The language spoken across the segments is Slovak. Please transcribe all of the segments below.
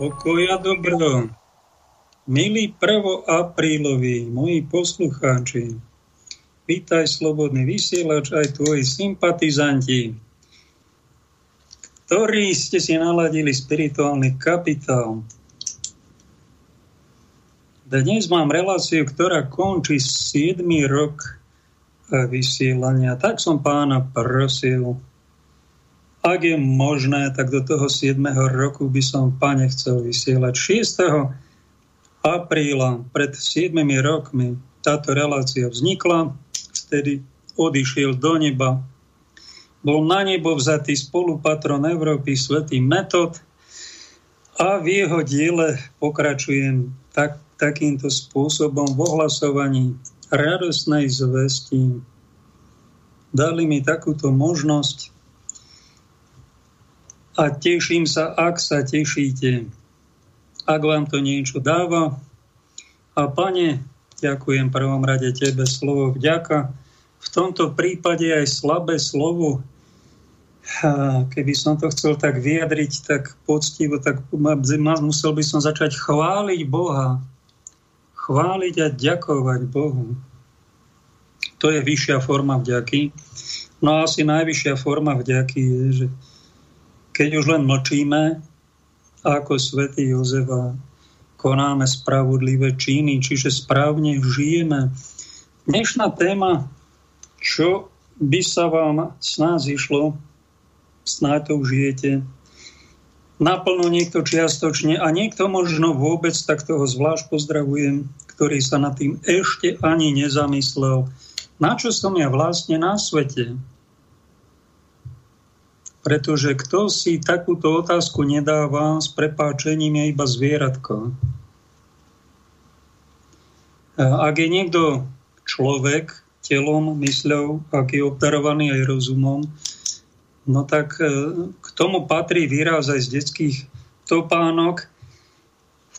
Pokoj a dobro. Milí prvoapríloví, moji poslucháči, vítaj Slobodný vysielač, aj tvoji sympatizanti, ktorí ste si naladili spirituálny kapitál. Dnes mám reláciu, ktorá končí 7. rok vysielania. Tak som pána prosil, ak je možné, tak do toho 7. roku by som, pane, chcel vysielať 6. apríla pred 7 rokmi táto relácia vznikla, vtedy odišiel do neba. Bol na nebo vzatý spolupatron Európy svätý Metod a v jeho diele pokračujem tak, takýmto spôsobom v ohlasovaní radosnej zvesti. Dali mi takúto možnosť a teším sa, ak sa tešíte, ak vám to niečo dáva. A pane, ďakujem prvom rade tebe slovo vďaka. V tomto prípade aj slabé slovo, keby som to chcel tak vyjadriť, tak poctivo, tak musel by som začať chváliť Boha. Chváliť a ďakovať Bohu. To je vyššia forma vďaky. No a asi najvyššia forma vďaky je, že keď už len mlčíme, ako svätý Jozefa konáme spravodlivé činy, čiže správne žijeme. Dnešná téma, čo by sa vám s nás išlo, snáď to užijete, naplno niekto čiastočne a niekto možno vôbec, tak toho zvlášť pozdravujem, ktorý sa nad tým ešte ani nezamyslel. Na čo som ja vlastne na svete? Pretože kto si takúto otázku nedáva, s prepáčením je iba zvieratko. Ak je niekto človek telom, mysľou, ak je operovaný aj rozumom, no tak e, k tomu patrí výraz aj z detských topánok,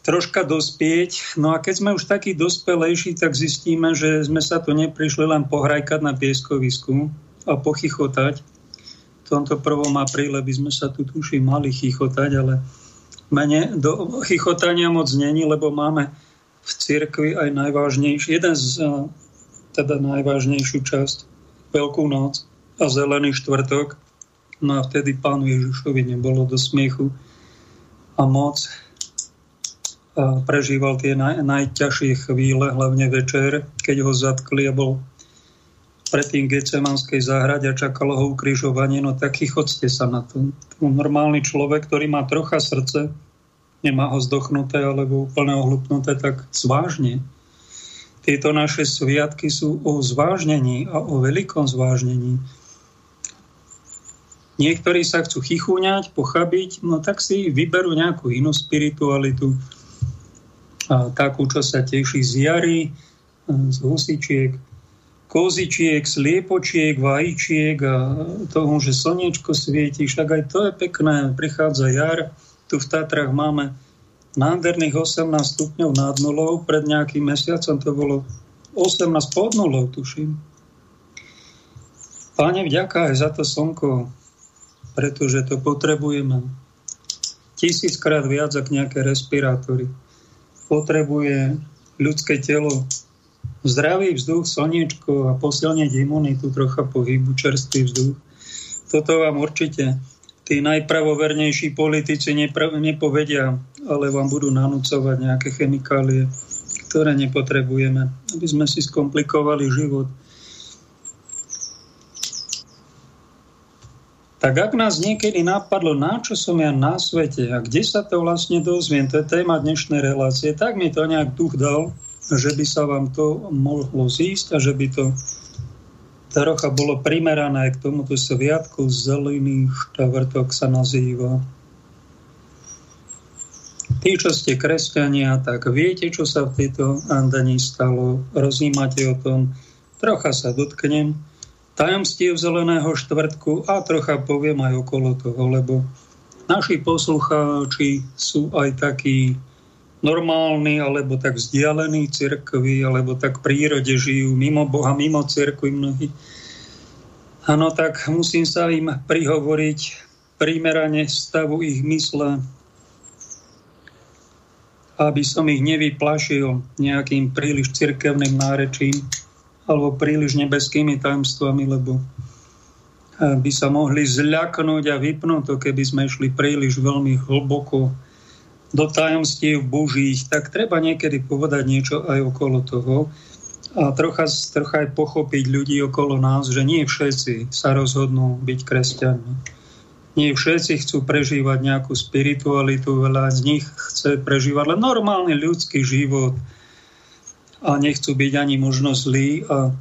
troška dospieť. No a keď sme už takí dospelejší, tak zistíme, že sme sa tu neprišli len pohrajkať na pieskovisku a pochychotať, tomto 1. apríle by sme sa tu tuším mali chichotať, ale mene do chichotania moc není, lebo máme v cirkvi aj najvážnejší, jeden z, teda najvážnejšiu časť, Veľkú noc a Zelený štvrtok. No a vtedy pánu Ježišovi nebolo do smiechu a moc a prežíval tie naj, najťažšie chvíle, hlavne večer, keď ho zatkli a bol predtým Gecemanskej záhrade a čakalo ho ukrižovanie, no tak chodte sa na to. Normálny človek, ktorý má trocha srdce, nemá ho zdochnuté alebo úplne ohlupnuté, tak zvážne. Tieto naše sviatky sú o zvážnení a o veľkom zvážnení. Niektorí sa chcú chichúňať, pochabiť, no tak si vyberú nejakú inú spiritualitu, a takú, čo sa teší z jary, z husičiek, kozičiek, sliepočiek, vajíčiek a toho, že slniečko svieti. Však aj to je pekné. Prichádza jar. Tu v Tatrach máme nádherných 18 stupňov nad nulou. Pred nejakým mesiacom to bolo 18 pod nulou, tuším. Páne, vďaka aj za to slnko, pretože to potrebujeme. Tisíckrát viac ako nejaké respirátory. Potrebuje ľudské telo zdravý vzduch, slniečko a posilniť imunitu, trocha pohybu, čerstvý vzduch. Toto vám určite tí najpravovernejší politici nepovedia, ale vám budú nanúcovať nejaké chemikálie, ktoré nepotrebujeme, aby sme si skomplikovali život. Tak ak nás niekedy napadlo, na čo som ja na svete a kde sa to vlastne dozviem, to je téma dnešnej relácie, tak mi to nejak duch dal, že by sa vám to mohlo zísť a že by to trocha bolo primerané k tomuto sviatku. Zelený štvrtok sa nazýva. Tí, čo ste kresťania, tak viete, čo sa v tejto andani stalo. Rozímate o tom. Trocha sa dotknem tajomstiev zeleného štvrtku a trocha poviem aj okolo toho, lebo naši poslucháči sú aj takí normálni, alebo tak vzdialení cirkvi, alebo tak v prírode žijú mimo Boha, mimo cirkvi mnohí. Áno, tak musím sa im prihovoriť primerane stavu ich mysle. aby som ich nevyplašil nejakým príliš cirkevným nárečím alebo príliš nebeskými tajomstvami, lebo eh, by sa mohli zľaknúť a vypnúť to, keby sme išli príliš veľmi hlboko do tajomstiev božích, tak treba niekedy povedať niečo aj okolo toho a trocha, trocha aj pochopiť ľudí okolo nás, že nie všetci sa rozhodnú byť kresťanmi. Nie všetci chcú prežívať nejakú spiritualitu, veľa z nich chce prežívať len normálny ľudský život a nechcú byť ani možno zlí a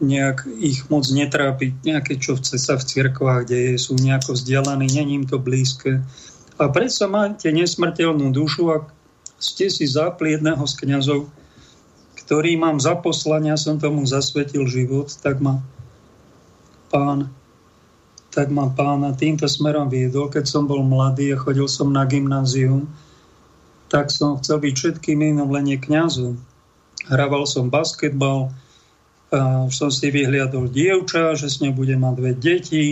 nejak ich moc netrápiť, nejaké, čo sa v cirkvách deje, sú nejako vzdialení, není im to blízke. A predsa máte nesmrteľnú dušu, ak ste si zapli jedného z kniazov, ktorý mám za poslania, som tomu zasvetil život, tak ma pán tak ma pán týmto smerom viedol. Keď som bol mladý a chodil som na gymnázium, tak som chcel byť všetkým iným len kňazom. Hrával som basketbal, a som si vyhliadol dievča, že s ňou budem mať dve deti,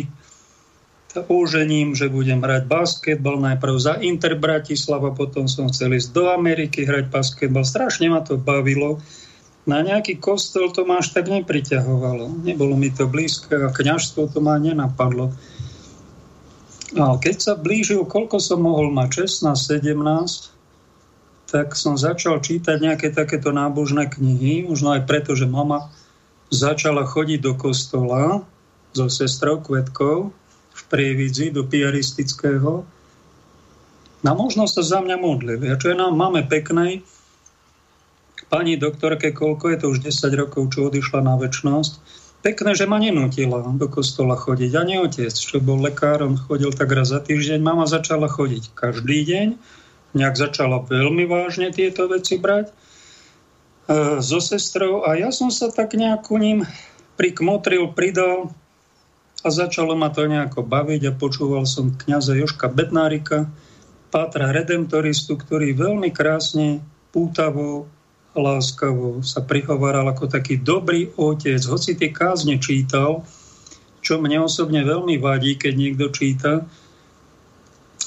ožením, že budem hrať basketbal najprv za Inter Bratislava, potom som chcel ísť do Ameriky hrať basketbal. Strašne ma to bavilo na nejaký kostol to ma až tak nepriťahovalo. Nebolo mi to blízke a kňažstvo to ma nenapadlo. A keď sa blížil, koľko som mohol mať, 16, 17, tak som začal čítať nejaké takéto nábožné knihy, možno aj preto, že mama začala chodiť do kostola so sestrou Kvetkou v Prievidzi do piaristického. Na možno sa za mňa modlili. A čo je nám máme peknej, pani doktorke, koľko je to už 10 rokov, čo odišla na väčšnosť, pekné, že ma nenutila do kostola chodiť. Ani otec, čo bol lekárom, chodil tak raz za týždeň. Mama začala chodiť každý deň, nejak začala veľmi vážne tieto veci brať e, so sestrou a ja som sa tak nejak ku ním prikmotril, pridal a začalo ma to nejako baviť a počúval som kniaza Joška Bednárika, pátra redemptoristu, ktorý veľmi krásne, pútavo láskavo sa prihovaral ako taký dobrý otec. Hoci tie kázne čítal, čo mne osobne veľmi vadí, keď niekto číta,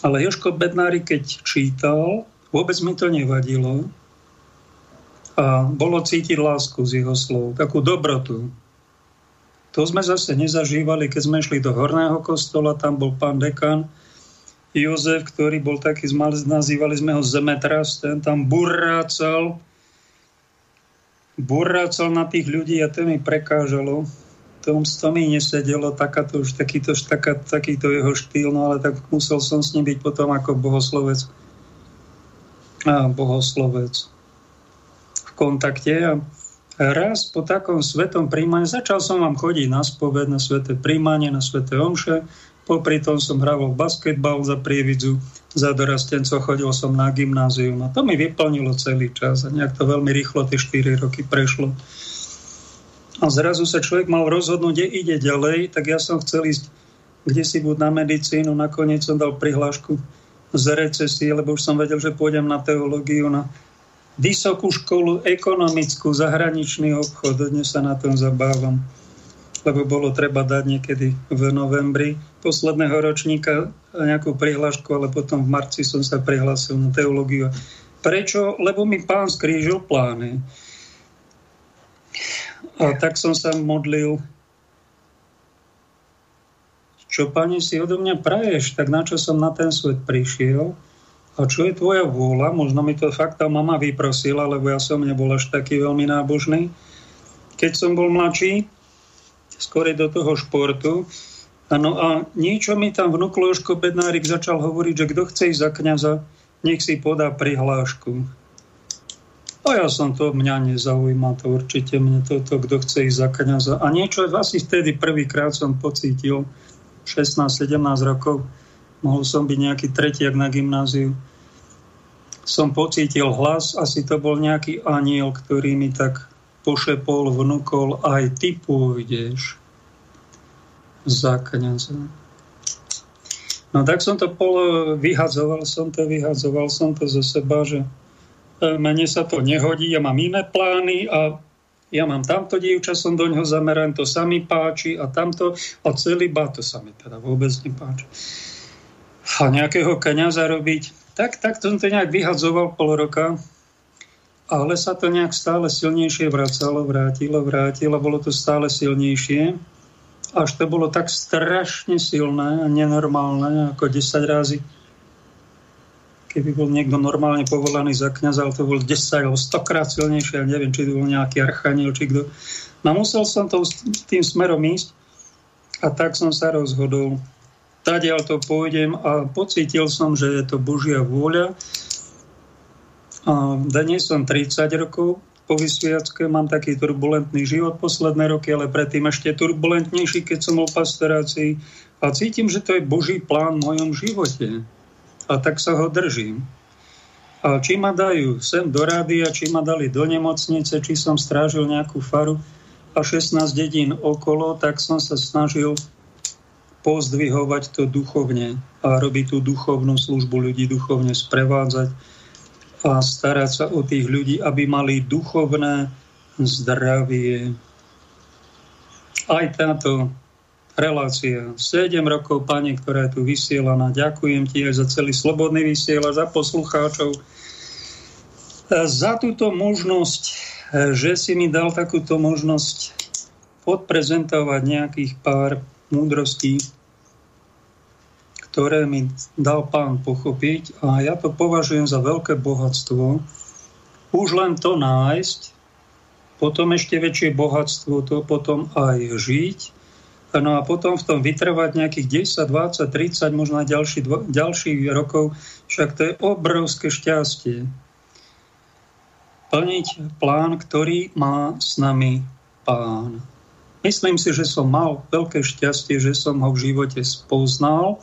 ale Joško Bednári, keď čítal, vôbec mi to nevadilo. A bolo cítiť lásku z jeho slov, takú dobrotu. To sme zase nezažívali, keď sme išli do Horného kostola, tam bol pán dekan Jozef, ktorý bol taký, nazývali sme ho zemetras, ten tam burrácal burrácal na tých ľudí a to mi prekážalo. To, to mi nesedelo, takáto, už takýto, taká, takýto jeho štýl, no ale tak musel som s ním byť potom ako bohoslovec. A bohoslovec v kontakte a raz po takom svetom príjmaní, začal som vám chodiť na spoved, na sveté príjmanie, na sveté omše, popri tom som hral basketbal za prievidzu, za dorastencov, chodil som na gymnázium a to mi vyplnilo celý čas a nejak to veľmi rýchlo tie 4 roky prešlo. A zrazu sa človek mal rozhodnúť, kde ide ďalej, tak ja som chcel ísť kde si buď na medicínu, nakoniec som dal prihlášku z recesie, lebo už som vedel, že pôjdem na teológiu, na vysokú školu ekonomickú, zahraničný obchod. Dnes sa na tom zabávam lebo bolo treba dať niekedy v novembri posledného ročníka nejakú prihlášku, ale potom v marci som sa prihlásil na teológiu. Prečo? Lebo mi pán skrížil plány. A tak som sa modlil, čo pani si odo mňa praješ, tak na čo som na ten svet prišiel a čo je tvoja vôľa, možno mi to fakt tá mama vyprosila, lebo ja som nebol až taký veľmi nábožný. Keď som bol mladší, skôr do toho športu. Ano, a niečo mi tam vnúklo Jožko Bednárik začal hovoriť, že kto chce ísť za kniaza, nech si podá prihlášku. A ja som to, mňa nezaujíma to určite, mne toto, kto chce ísť za kniaza. A niečo asi vtedy prvýkrát som pocítil, 16-17 rokov, mohol som byť nejaký tretiak na gymnáziu, som pocítil hlas, asi to bol nejaký aniel, ktorý mi tak pošepol, vnúkol, aj ty pôjdeš za kniaza. No tak som to polo, vyhadzoval som to, vyhadzoval som to zo seba, že e, mene sa to nehodí, ja mám iné plány a ja mám tamto dievča, som do ňoho zameraný, to sa mi páči a tamto a celý ba, to sa mi teda vôbec nepáči. A nejakého kniaza robiť, tak, tak som to nejak vyhadzoval pol roka ale sa to nejak stále silnejšie vracalo, vrátilo, vrátilo, bolo to stále silnejšie. Až to bolo tak strašne silné a nenormálne, ako 10 razy. Keby bol niekto normálne povolaný za kniaza, ale to bol 10 alebo 100 krát silnejšie, ja neviem, či to bol nejaký archaniel, či kto. No musel som to tým smerom ísť a tak som sa rozhodol. Tadiaľ to pôjdem a pocítil som, že je to Božia vôľa dnes som 30 rokov po vysviacke, mám taký turbulentný život posledné roky, ale predtým ešte turbulentnejší, keď som bol pastorácii a cítim, že to je Boží plán v mojom živote. A tak sa ho držím. A či ma dajú sem do rádia, či ma dali do nemocnice, či som strážil nejakú faru a 16 dedín okolo, tak som sa snažil pozdvihovať to duchovne a robiť tú duchovnú službu ľudí, duchovne sprevádzať a starať sa o tých ľudí, aby mali duchovné zdravie. Aj táto relácia. 7 rokov, pani, ktorá je tu vysielaná. Ďakujem ti aj za celý slobodný vysiela, za poslucháčov. Za túto možnosť, že si mi dal takúto možnosť podprezentovať nejakých pár múdrostí ktoré mi dal pán pochopiť a ja to považujem za veľké bohatstvo. Už len to nájsť, potom ešte väčšie bohatstvo, to potom aj žiť, no a potom v tom vytrvať nejakých 10, 20, 30, možno aj ďalší, ďalších rokov, však to je obrovské šťastie. Plniť plán, ktorý má s nami pán. Myslím si, že som mal veľké šťastie, že som ho v živote spoznal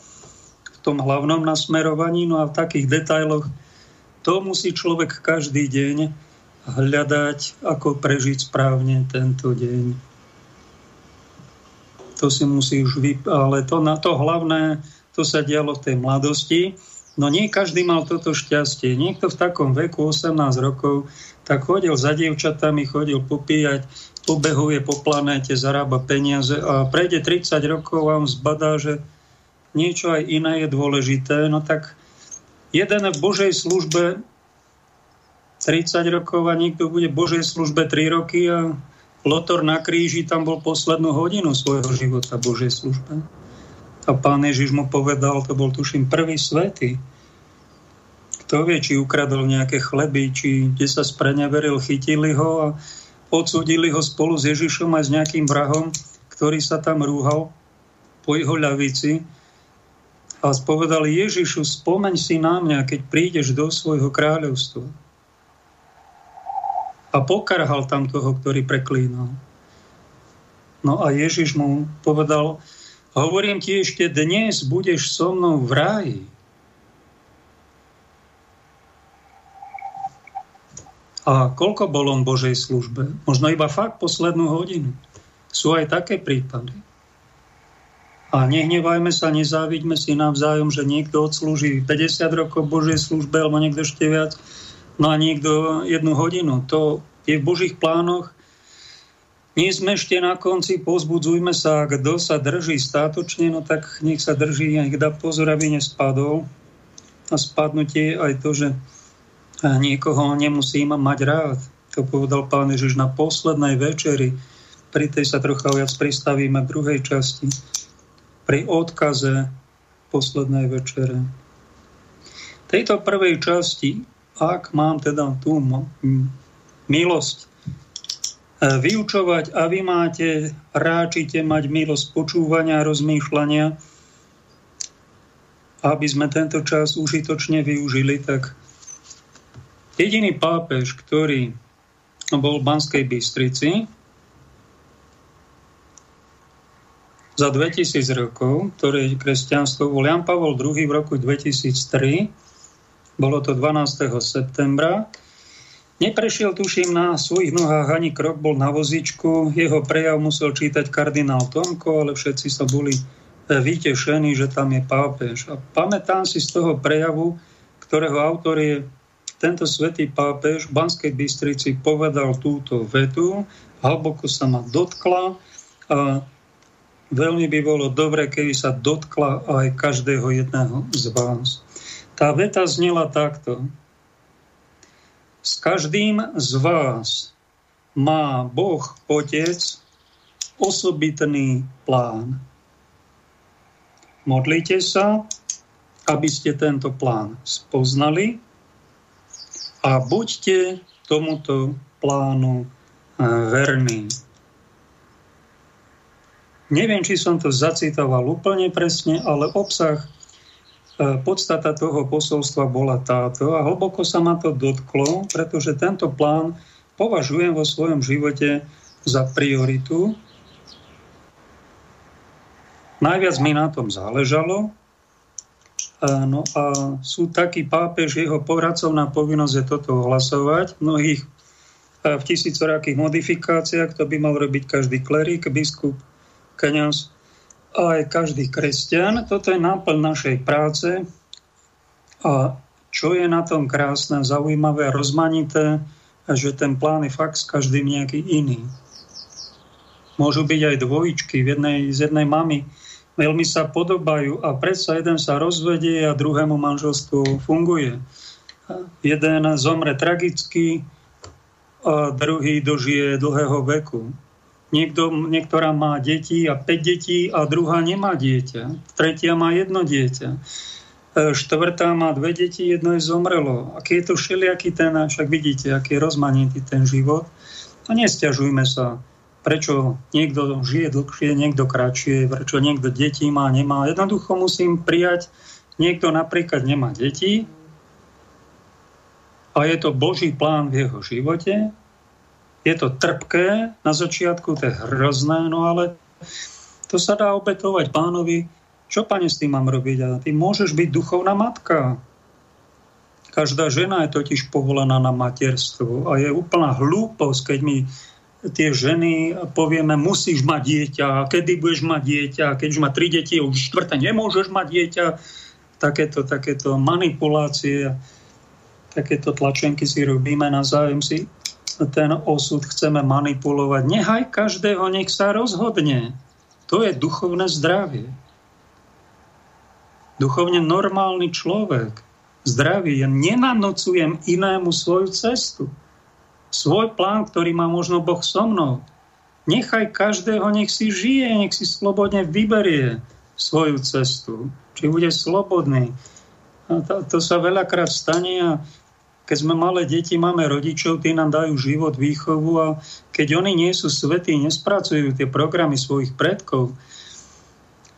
tom hlavnom nasmerovaní, no a v takých detailoch to musí človek každý deň hľadať, ako prežiť správne tento deň. To si musí už vy... Ale to na to hlavné, to sa dialo v tej mladosti. No nie každý mal toto šťastie. Niekto v takom veku, 18 rokov, tak chodil za dievčatami, chodil popíjať, pobehuje po planéte, zarába peniaze a prejde 30 rokov a on zbadá, že niečo aj iné je dôležité, no tak jeden v Božej službe 30 rokov a niekto bude v Božej službe 3 roky a Lotor na kríži tam bol poslednú hodinu svojho života v Božej službe. A pán Ježiš mu povedal, to bol tuším prvý svety. Kto vie, či ukradol nejaké chleby, či kde sa spreneveril, chytili ho a odsudili ho spolu s Ježišom aj s nejakým vrahom, ktorý sa tam rúhal po jeho ľavici a povedal Ježišu, spomeň si na mňa, keď prídeš do svojho kráľovstva. A pokarhal tam toho, ktorý preklínal. No a Ježiš mu povedal, hovorím ti ešte dnes, budeš so mnou v ráji. A koľko bol on Božej službe? Možno iba fakt poslednú hodinu. Sú aj také prípady. A nehnevajme sa, nezávidme si navzájom, že niekto odslúži 50 rokov Božej službe, alebo niekto ešte viac, no a niekto jednu hodinu. To je v Božích plánoch. Nie sme ešte na konci, pozbudzujme sa, kto sa drží státočne, no tak nech sa drží, nech dá pozor, aby nespadol. A spadnutie je aj to, že niekoho nemusím mať rád. To povedal pán Ježiš na poslednej večeri. Pri tej sa trocha viac pristavíme v druhej časti pri odkaze poslednej večere. V tejto prvej časti, ak mám teda tú milosť e, vyučovať a vy máte, ráčite mať milosť počúvania a rozmýšľania, aby sme tento čas užitočne využili, tak jediný pápež, ktorý bol v Banskej Bystrici, za 2000 rokov, ktoré kresťanstvo bol Jan Pavol II v roku 2003, bolo to 12. septembra. Neprešiel, tuším, na svojich nohách ani krok, bol na vozičku. Jeho prejav musel čítať kardinál Tomko, ale všetci sa boli e, vytešení, že tam je pápež. A pamätám si z toho prejavu, ktorého autor je tento svetý pápež v Banskej Bystrici povedal túto vetu, hlboko sa ma dotkla a Veľmi by bolo dobre, keby sa dotkla aj každého jedného z vás. Tá veta znela takto. S každým z vás má Boh Otec osobitný plán. Modlite sa, aby ste tento plán spoznali a buďte tomuto plánu eh, verní. Neviem, či som to zacitoval úplne presne, ale obsah, eh, podstata toho posolstva bola táto a hlboko sa ma to dotklo, pretože tento plán považujem vo svojom živote za prioritu Najviac mi na tom záležalo. No a sú takí pápež, jeho poradcovná povinnosť je toto ohlasovať. Mnohých v tisícorakých modifikáciách to by mal robiť každý klerík, biskup, kniaz a aj každý kresťan. Toto je náplň našej práce. A čo je na tom krásne, zaujímavé a rozmanité, že ten plán je fakt s každým nejaký iný. Môžu byť aj dvojičky v jednej, z jednej mamy veľmi sa podobajú a predsa jeden sa rozvedie a druhému manželstvu funguje. Jeden zomre tragicky a druhý dožije dlhého veku. Niekto, niektorá má deti a 5 detí a druhá nemá dieťa. Tretia má jedno dieťa. E, štvrtá má dve deti, jedno je zomrelo. Aký je to všelijaký ten, však vidíte, aký je rozmanitý ten život. A nestiažujme sa prečo niekto žije dlhšie, niekto kratšie, prečo niekto deti má, nemá. Jednoducho musím prijať, niekto napríklad nemá deti a je to Boží plán v jeho živote. Je to trpké, na začiatku to je hrozné, no ale to sa dá obetovať pánovi. Čo, pane, s tým mám robiť? A ty môžeš byť duchovná matka. Každá žena je totiž povolaná na materstvo a je úplná hlúposť, keď my tie ženy povieme, musíš mať dieťa, kedy budeš mať dieťa, keď už má tri deti, už štvrté nemôžeš mať dieťa. Takéto, takéto manipulácie, takéto tlačenky si robíme na zájem si ten osud chceme manipulovať. Nechaj každého, nech sa rozhodne. To je duchovné zdravie. Duchovne normálny človek. Zdravý. Ja nenanocujem inému svoju cestu svoj plán, ktorý má možno Boh so mnou. Nechaj každého, nech si žije, nech si slobodne vyberie svoju cestu. Či bude slobodný. A to, to sa veľakrát stane a keď sme malé deti, máme rodičov, tí nám dajú život, výchovu a keď oni nie sú svetí, nespracujú tie programy svojich predkov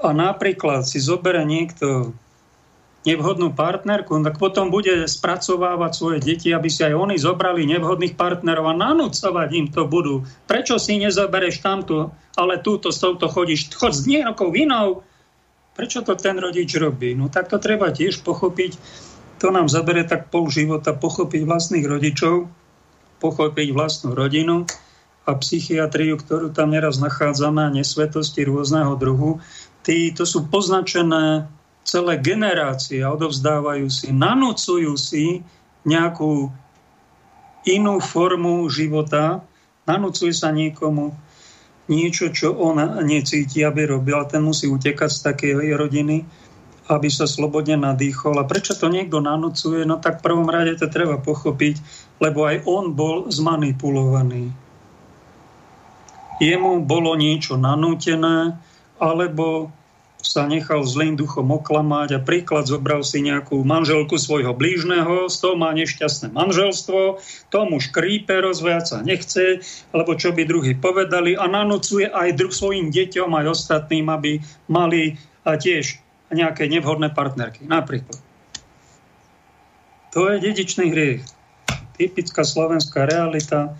a napríklad si zobere niekto nevhodnú partnerku, tak potom bude spracovávať svoje deti, aby si aj oni zobrali nevhodných partnerov a nanúcovať im to budú. Prečo si nezobereš tamto, ale túto s touto chodíš, chod s nejakou vinou. Prečo to ten rodič robí? No tak to treba tiež pochopiť. To nám zabere tak pol života pochopiť vlastných rodičov, pochopiť vlastnú rodinu a psychiatriu, ktorú tam neraz nachádzame a nesvetosti rôzneho druhu. Tí, to sú poznačené celé generácie odovzdávajú si, nanúcujú si nejakú inú formu života, nanúcuje sa niekomu niečo, čo on necíti, aby robil, a ten musí utekať z takej rodiny, aby sa slobodne nadýchol. A prečo to niekto nanúcuje? No tak v prvom rade to treba pochopiť, lebo aj on bol zmanipulovaný. Jemu bolo niečo nanútené, alebo sa nechal zlým duchom oklamať a príklad zobral si nejakú manželku svojho blížneho, z toho má nešťastné manželstvo, tomu škrípe, rozviať sa nechce, lebo čo by druhý povedali a nanúcuje aj druh svojim deťom, aj ostatným, aby mali a tiež nejaké nevhodné partnerky. Napríklad. To je dedičný hriech. Typická slovenská realita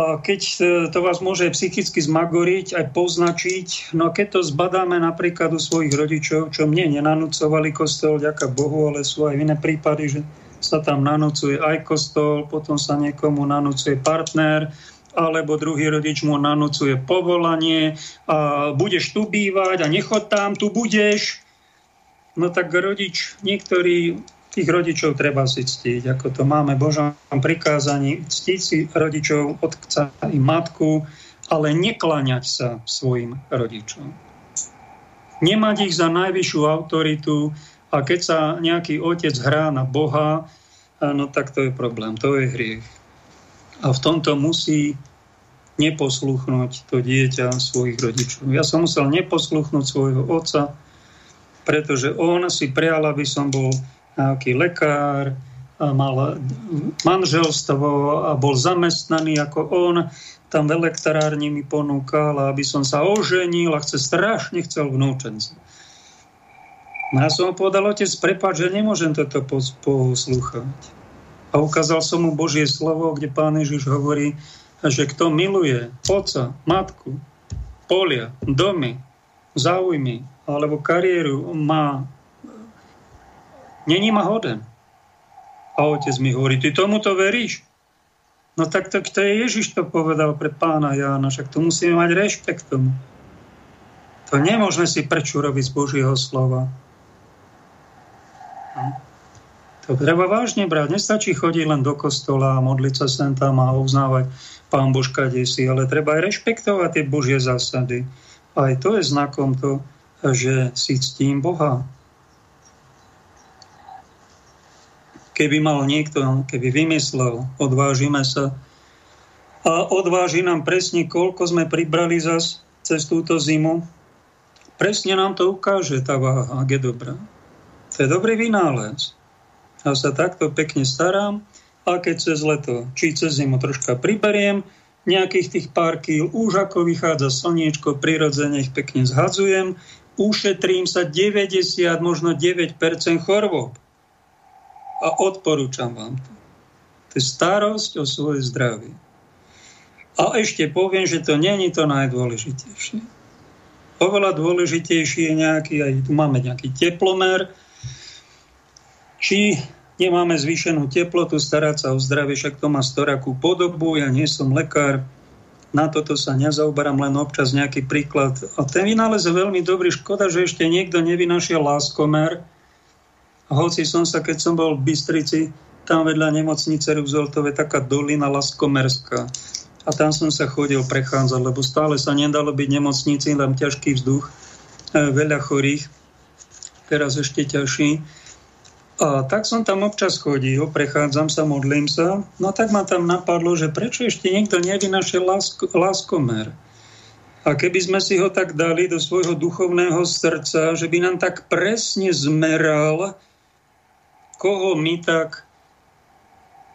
keď e, to vás môže psychicky zmagoriť, aj poznačiť, no keď to zbadáme napríklad u svojich rodičov, čo mne nenanúcovali kostol, ďaká Bohu, ale sú aj iné prípady, že sa tam nanúcuje aj kostol, potom sa niekomu nanúcuje partner, alebo druhý rodič mu nanúcuje povolanie a budeš tu bývať a nechod tam, tu budeš. No tak rodič, niektorí tých rodičov treba si ctiť, ako to máme v Božom prikázaní, ctiť si rodičov, otca i matku, ale nekláňať sa svojim rodičom. Nemať ich za najvyššiu autoritu a keď sa nejaký otec hrá na Boha, no tak to je problém, to je hriech. A v tomto musí neposluchnúť to dieťa svojich rodičov. Ja som musel neposluchnúť svojho otca, pretože on si prijal, aby som bol nejaký lekár, mal manželstvo a bol zamestnaný ako on. Tam v elektrárni mi ponúkal, aby som sa oženil a chce strašne chcel vnúčenca. No ja som mu povedal, otec, prepáč, že nemôžem toto poslúchať. A ukázal som mu Božie slovo, kde pán Ježiš hovorí, že kto miluje oca, matku, polia, domy, záujmy alebo kariéru, má, není ma hoden. A otec mi hovorí, ty tomuto veríš? No tak to, to je Ježiš to povedal pre pána Jána, však tu musíme mať rešpekt tomu. To nemôžeme si prečuroviť z Božieho slova. No. To treba vážne brať. Nestačí chodiť len do kostola a modliť sa sem tam a uznávať pán Božka desi, ale treba aj rešpektovať tie Božie zásady. Aj to je znakom to, že si ctím Boha. Keby mal niekto, keby vymyslel, odvážime sa a odváži nám presne, koľko sme pribrali zas cez túto zimu, presne nám to ukáže tá váha, ak je dobrá. To je dobrý vynález. Ja sa takto pekne starám a keď cez leto, či cez zimu troška priberiem, nejakých tých pár kýl, už ako vychádza slniečko, prirodzene ich pekne zhadzujem, ušetrím sa 90, možno 9% chorôb. A odporúčam vám to. To je starosť o svoje zdravie. A ešte poviem, že to není to najdôležitejšie. Oveľa dôležitejší je nejaký, aj tu máme nejaký teplomer, či nemáme zvýšenú teplotu, starať sa o zdravie, však to má storakú podobu, ja nie som lekár, na toto sa nezaoberám, len občas nejaký príklad. A ten vynález je veľmi dobrý, škoda, že ešte niekto nevynašiel láskomer. Hoci som sa, keď som bol v Bystrici, tam vedľa nemocnice Ruzoltove, taká dolina Laskomerská. A tam som sa chodil prechádzať, lebo stále sa nedalo byť nemocnici, tam ťažký vzduch, e, veľa chorých, teraz ešte ťažší. A tak som tam občas chodil, prechádzam sa, modlím sa. No tak ma tam napadlo, že prečo ešte niekto nevynašiel lásko, láskomer. A keby sme si ho tak dali do svojho duchovného srdca, že by nám tak presne zmeral, koho my tak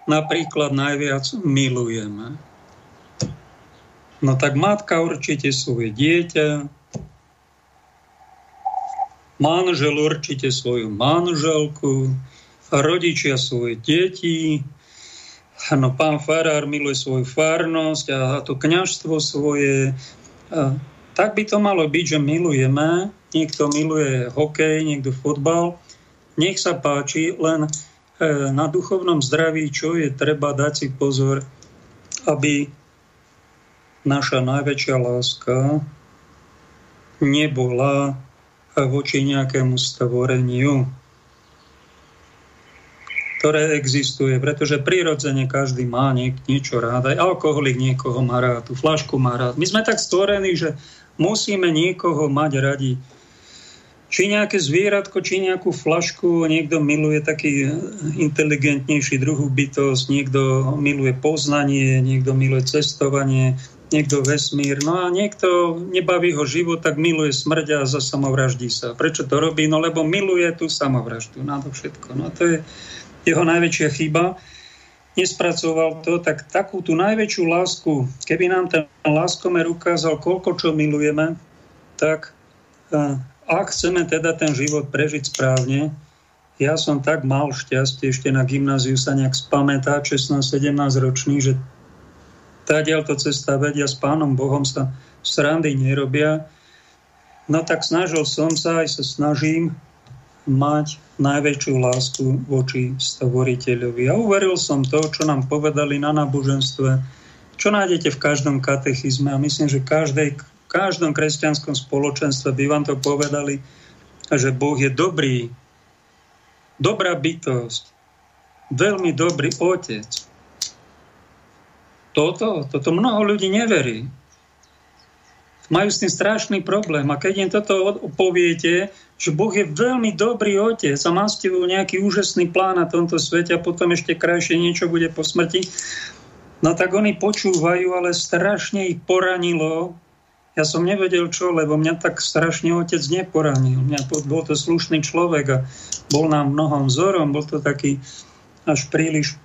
napríklad najviac milujeme. No tak matka určite svoje dieťa, manžel určite svoju manželku, rodičia svoje deti, no, pán farár miluje svoju farnosť a to kňažstvo svoje. Tak by to malo byť, že milujeme. Niekto miluje hokej, niekto fotbal. Nech sa páči, len e, na duchovnom zdraví, čo je treba dať si pozor, aby naša najväčšia láska nebola voči nejakému stvoreniu, ktoré existuje, pretože prirodzene každý má niečo rád. Aj alkoholik niekoho má rád, tú flašku má rád. My sme tak stvorení, že musíme niekoho mať radi. Či nejaké zvieratko, či nejakú flašku, niekto miluje taký inteligentnejší druhú bytosť, niekto miluje poznanie, niekto miluje cestovanie, niekto vesmír, no a niekto nebaví ho život, tak miluje smrť a za samovraždí sa. Prečo to robí? No lebo miluje tú samovraždu na to všetko. No to je jeho najväčšia chyba. Nespracoval to, tak takú tú najväčšiu lásku, keby nám ten láskomer ukázal, koľko čo milujeme, tak ak chceme teda ten život prežiť správne, ja som tak mal šťastie ešte na gymnáziu sa nejak spamätať, 16-17 ročný, že Tadiaľ to cesta vedia s Pánom Bohom sa srandy nerobia. No tak snažil som sa, aj sa snažím mať najväčšiu lásku voči stvoriteľovi. A uveril som to, čo nám povedali na náboženstve, čo nájdete v každom katechizme a myslím, že každej, v každom kresťanskom spoločenstve by vám to povedali, že Boh je dobrý, dobrá bytosť, veľmi dobrý otec, toto, toto mnoho ľudí neverí. majú s tým strašný problém. A keď im toto poviete, že Boh je veľmi dobrý otec a má ste nejaký úžasný plán na tomto svete a potom ešte krajšie niečo bude po smrti, no tak oni počúvajú, ale strašne ich poranilo. Ja som nevedel čo, lebo mňa tak strašne otec neporanil. Mňa bol to slušný človek a bol nám mnohom vzorom, bol to taký až príliš,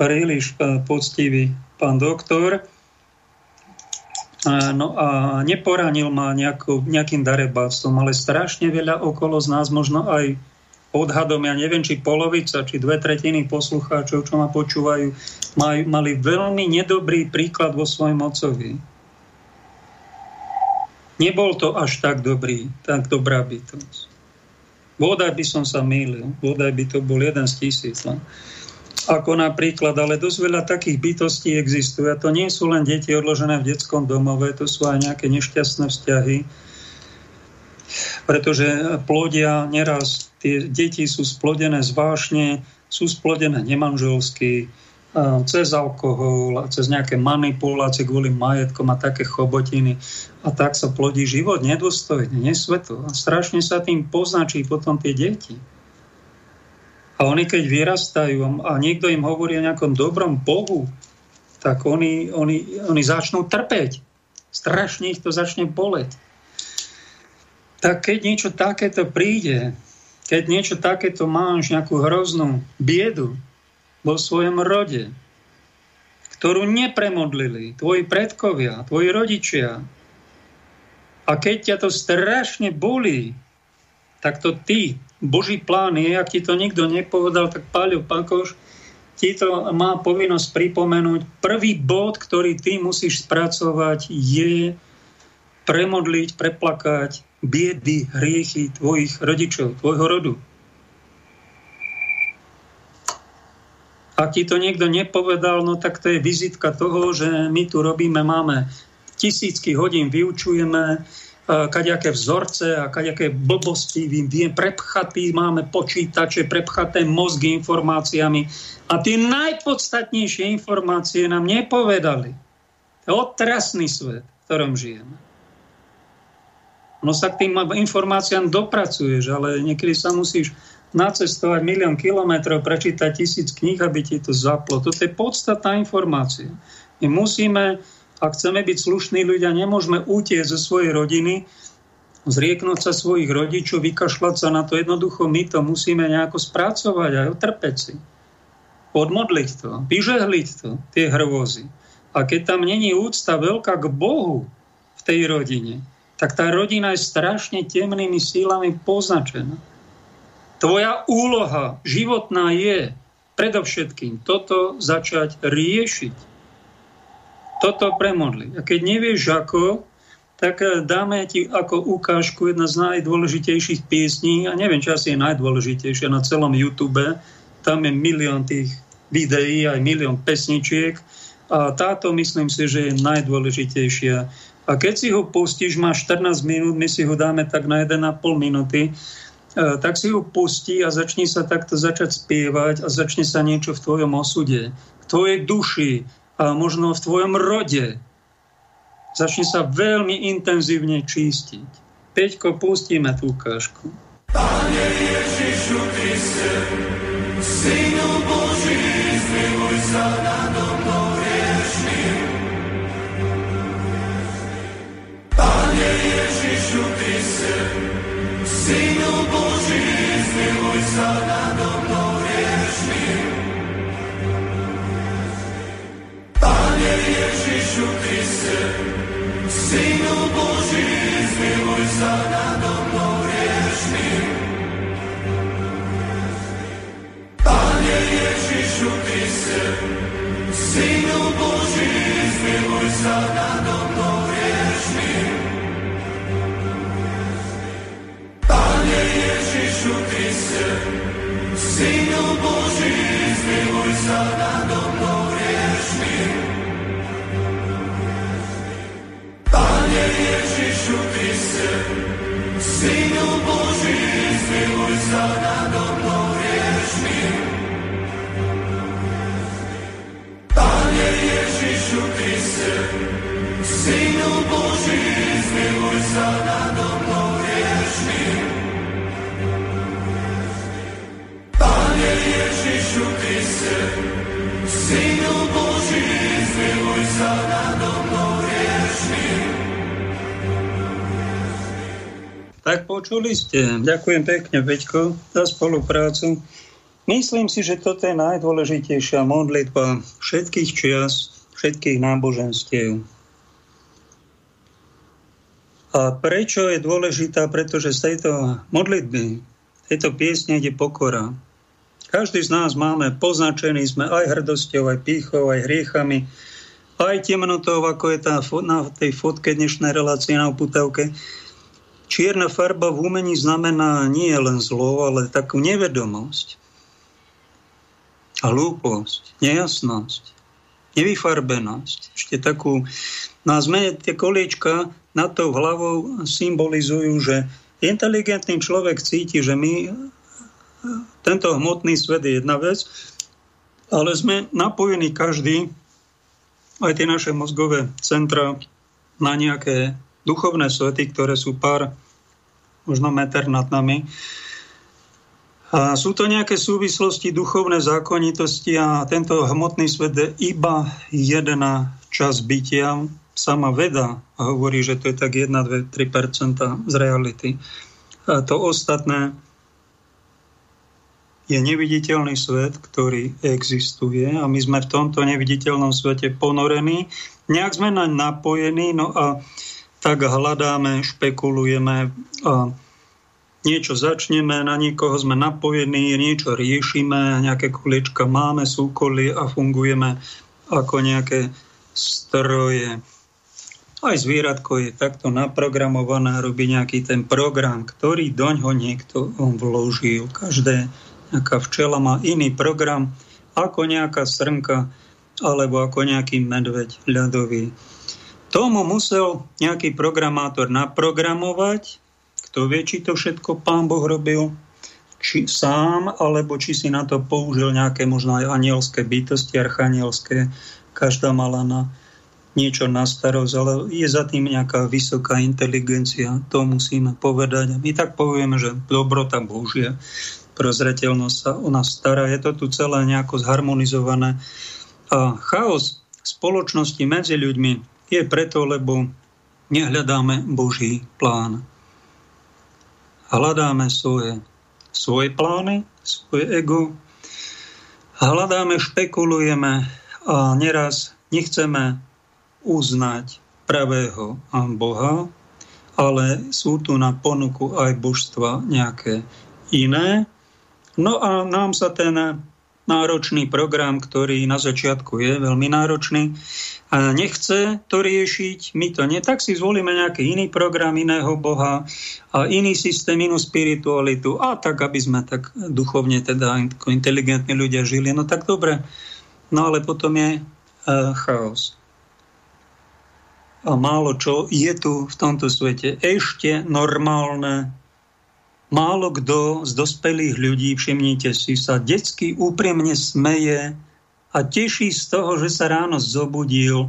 príliš eh, poctivý pán doktor. No a neporanil ma nejakou, nejakým darebáctvom, ale strašne veľa okolo z nás, možno aj odhadom, ja neviem, či polovica, či dve tretiny poslucháčov, čo ma počúvajú, maj, mali veľmi nedobrý príklad vo svojom ocovi. Nebol to až tak dobrý, tak dobrá bytosť. Bodaj by som sa mýlil, bodaj by to bol jeden z tisíc. Len ako napríklad, ale dosť veľa takých bytostí existuje. A to nie sú len deti odložené v detskom domove, to sú aj nejaké nešťastné vzťahy, pretože plodia neraz, tie deti sú splodené zvážne, sú splodené nemanželsky, cez alkohol, cez nejaké manipulácie kvôli majetkom a také chobotiny. A tak sa plodí život nedôstojne, nesveto. A strašne sa tým poznačí potom tie deti. A oni keď vyrastajú a niekto im hovorí o nejakom dobrom Bohu, tak oni, oni, oni začnú trpeť. Strašne ich to začne boleť. Tak keď niečo takéto príde, keď niečo takéto máš, nejakú hroznú biedu vo svojom rode, ktorú nepremodlili tvoji predkovia, tvoji rodičia, a keď ťa to strašne bolí, tak to ty Boží plán je, ak ti to nikto nepovedal, tak Páľo Pakoš ti to má povinnosť pripomenúť. Prvý bod, ktorý ty musíš spracovať, je premodliť, preplakať biedy, hriechy tvojich rodičov, tvojho rodu. Ak ti to niekto nepovedal, no tak to je vizitka toho, že my tu robíme, máme tisícky hodín, vyučujeme, kaďaké vzorce a kaďaké blbosti, viem, prepchatý, máme počítače, prepchaté mozgy informáciami a tie najpodstatnejšie informácie nám nepovedali. To je otrasný svet, v ktorom žijeme. No sa k tým informáciám dopracuješ, ale niekedy sa musíš nacestovať milión kilometrov, prečítať tisíc kníh, aby ti to zaplo. Toto je podstatná informácia. My musíme ak chceme byť slušní ľudia, nemôžeme utiecť zo svojej rodiny, zrieknúť sa svojich rodičov, vykašľať sa na to. Jednoducho my to musíme nejako spracovať aj otrpeť si. Odmodliť to, vyžehliť to, tie hrvozy. A keď tam není úcta veľká k Bohu v tej rodine, tak tá rodina je strašne temnými sílami poznačená. Tvoja úloha životná je predovšetkým toto začať riešiť toto premodli. A keď nevieš ako, tak eh, dáme ti ako ukážku jedna z najdôležitejších piesní, a neviem, či asi je najdôležitejšia na celom YouTube, tam je milión tých videí, aj milión pesničiek a táto myslím si, že je najdôležitejšia. A keď si ho pustíš, má 14 minút, my si ho dáme tak na 1,5 minúty, eh, tak si ho pustí a začni sa takto začať spievať a začne sa niečo v tvojom osude, v tvojej duši, možno v tvojom rode. Začne sa veľmi intenzívne čistiť. Peťko, pustíme tú ukážku. Pane Ježišu Kriste, Synu Boží, zmiluj sa nado mnou hriešným. Pane Ježišu Kriste, Synu Boží, zmiluj sa nado mnou hriešným. Pane Ježišu Kriste, Synu Boží, zmiluj sa nado mnou hriešným. Pane Ježišu Kriste, Synu Boží, zmiluj sa nado mnou hriešným. Pane Ježišu Kriste, Synu Boží, zmiluj sa nado mnou Panie Ježišu Kriste, Synu Boží, zmiluj sa nad mnou hriešným. Panie Ježišu Kriste, Synu Boží, zmiluj sa nad mnou hriešným. Panie Ježišu Kriste, Synu Boží, zmiluj sa nad mnou hriešným. Tak počuli ste. Ďakujem pekne, Peťko, za spoluprácu. Myslím si, že toto je najdôležitejšia modlitba všetkých čias, všetkých náboženstiev. A prečo je dôležitá? Pretože z tejto modlitby, tejto piesne ide pokora. Každý z nás máme poznačený, sme aj hrdosťou, aj pýchou, aj hriechami, aj temnotou, ako je tá na tej fotke dnešnej relácie na uputavke. Čierna farba v umení znamená nie len zlo, ale takú nevedomosť. A hlúposť, nejasnosť, nevyfarbenosť. Ešte takú... No zmene tie koliečka nad tou hlavou symbolizujú, že inteligentný človek cíti, že my tento hmotný svet je jedna vec, ale sme napojení každý, aj tie naše mozgové centra, na nejaké duchovné svety, ktoré sú pár, možno meter nad nami. A sú to nejaké súvislosti, duchovné zákonitosti a tento hmotný svet je iba jedna časť bytia. Sama veda hovorí, že to je tak 1, 2, 3 z reality. A to ostatné je neviditeľný svet, ktorý existuje a my sme v tomto neviditeľnom svete ponorení. Nejak sme naň napojení, no a tak hľadáme, špekulujeme a niečo začneme, na niekoho sme napojení, niečo riešime, nejaké koliečka máme, súkoly a fungujeme ako nejaké stroje. Aj zvieratko je takto naprogramované, robí nejaký ten program, ktorý doň ho niekto vložil. Každé nejaká včela má iný program ako nejaká srnka alebo ako nejaký medveď ľadový. Tomu musel nejaký programátor naprogramovať, kto vie, či to všetko pán Boh robil, či sám, alebo či si na to použil nejaké možno aj anielské bytosti, archanielské. Každá mala na niečo na starosť, ale je za tým nejaká vysoká inteligencia, to musíme povedať. A my tak povieme, že dobrota Božia, prozreteľnosť sa o nás stará, je to tu celé nejako zharmonizované. A chaos spoločnosti medzi ľuďmi je preto, lebo nehľadáme Boží plán. Hľadáme svoje, svoje plány, svoje ego, hľadáme, špekulujeme a neraz nechceme uznať pravého Boha, ale sú tu na ponuku aj božstva nejaké iné. No a nám sa ten náročný program, ktorý na začiatku je veľmi náročný, a nechce to riešiť, my to nie, tak si zvolíme nejaký iný program iného Boha a iný systém, inú spiritualitu a tak, aby sme tak duchovne teda inteligentní ľudia žili. No tak dobre, no ale potom je uh, chaos. A málo čo je tu v tomto svete ešte normálne Málo kto z dospelých ľudí, všimnite si, sa detsky úprimne smeje a teší z toho, že sa ráno zobudil.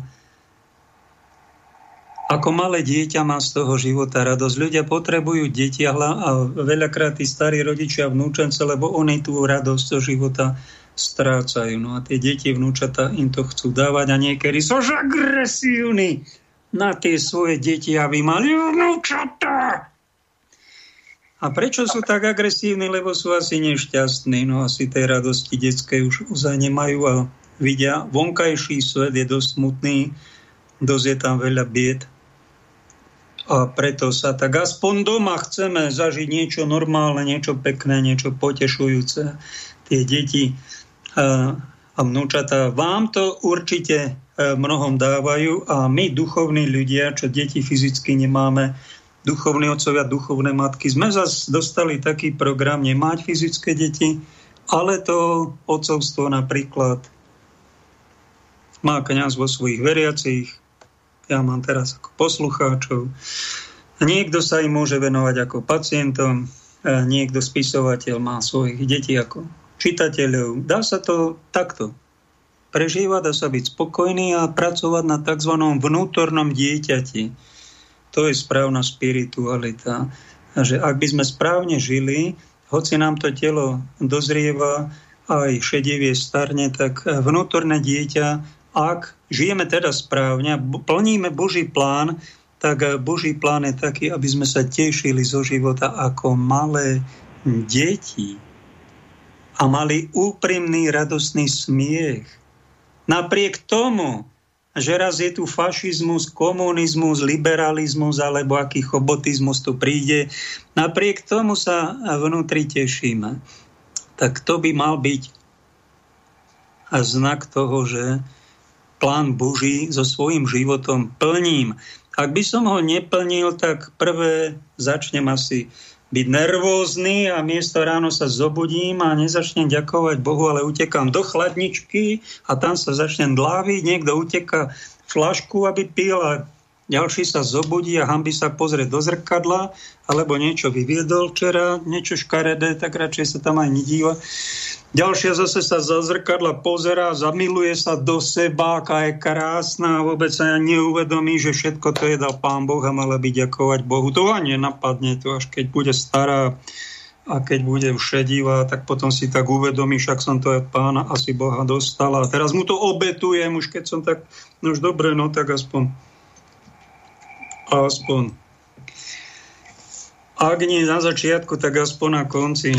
Ako malé dieťa má z toho života radosť. Ľudia potrebujú deti a veľakrát tí starí rodičia vnúčence, lebo oni tú radosť zo života strácajú. No a tie deti, vnúčata im to chcú dávať a niekedy sú agresívni na tie svoje deti, aby mali vnúčata. A prečo sú tak agresívni? Lebo sú asi nešťastní. No asi tej radosti detskej už ozaj nemajú a vidia, vonkajší svet je dosť smutný, dosť je tam veľa bied. A preto sa tak aspoň doma chceme zažiť niečo normálne, niečo pekné, niečo potešujúce. Tie deti a, a vnúčata vám to určite mnohom dávajú a my, duchovní ľudia, čo deti fyzicky nemáme, duchovní otcovia, duchovné matky, sme zase dostali taký program nemať fyzické deti, ale to otcovstvo napríklad má kniaz vo svojich veriacich, ja mám teraz ako poslucháčov. Niekto sa im môže venovať ako pacientom, niekto spisovateľ má svojich detí ako čitateľov. Dá sa to takto. prežívať, dá sa byť spokojný a pracovať na tzv. vnútornom dieťati. To je správna spiritualita. A že ak by sme správne žili, hoci nám to telo dozrieva, aj šedivie starne, tak vnútorné dieťa, ak žijeme teda správne, plníme Boží plán, tak Boží plán je taký, aby sme sa tešili zo života ako malé deti a mali úprimný, radostný smiech. Napriek tomu, že raz je tu fašizmus, komunizmus, liberalizmus alebo aký chobotizmus tu príde, napriek tomu sa vnútri tešíme. Tak to by mal byť znak toho, že plán Boží so svojím životom plním. Ak by som ho neplnil, tak prvé začnem asi byť nervózny a miesto ráno sa zobudím a nezačnem ďakovať Bohu, ale utekám do chladničky a tam sa začnem dláviť, niekto uteka flašku, aby pil a ďalší sa zobudí a hambi sa pozrieť do zrkadla, alebo niečo vyviedol včera, niečo škaredé, tak radšej sa tam aj nedíva. Ďalšia zase sa za zrkadla pozerá, zamiluje sa do seba, aká je krásna a vôbec sa neuvedomí, že všetko to je dal Pán Boh a mala by ďakovať Bohu. To ani nenapadne to, až keď bude stará a keď bude všedivá, tak potom si tak uvedomí, však som to aj pána asi Boha dostala. Teraz mu to obetujem, už keď som tak, no už dobre, no tak aspoň aspoň ak nie na začiatku, tak aspoň na konci.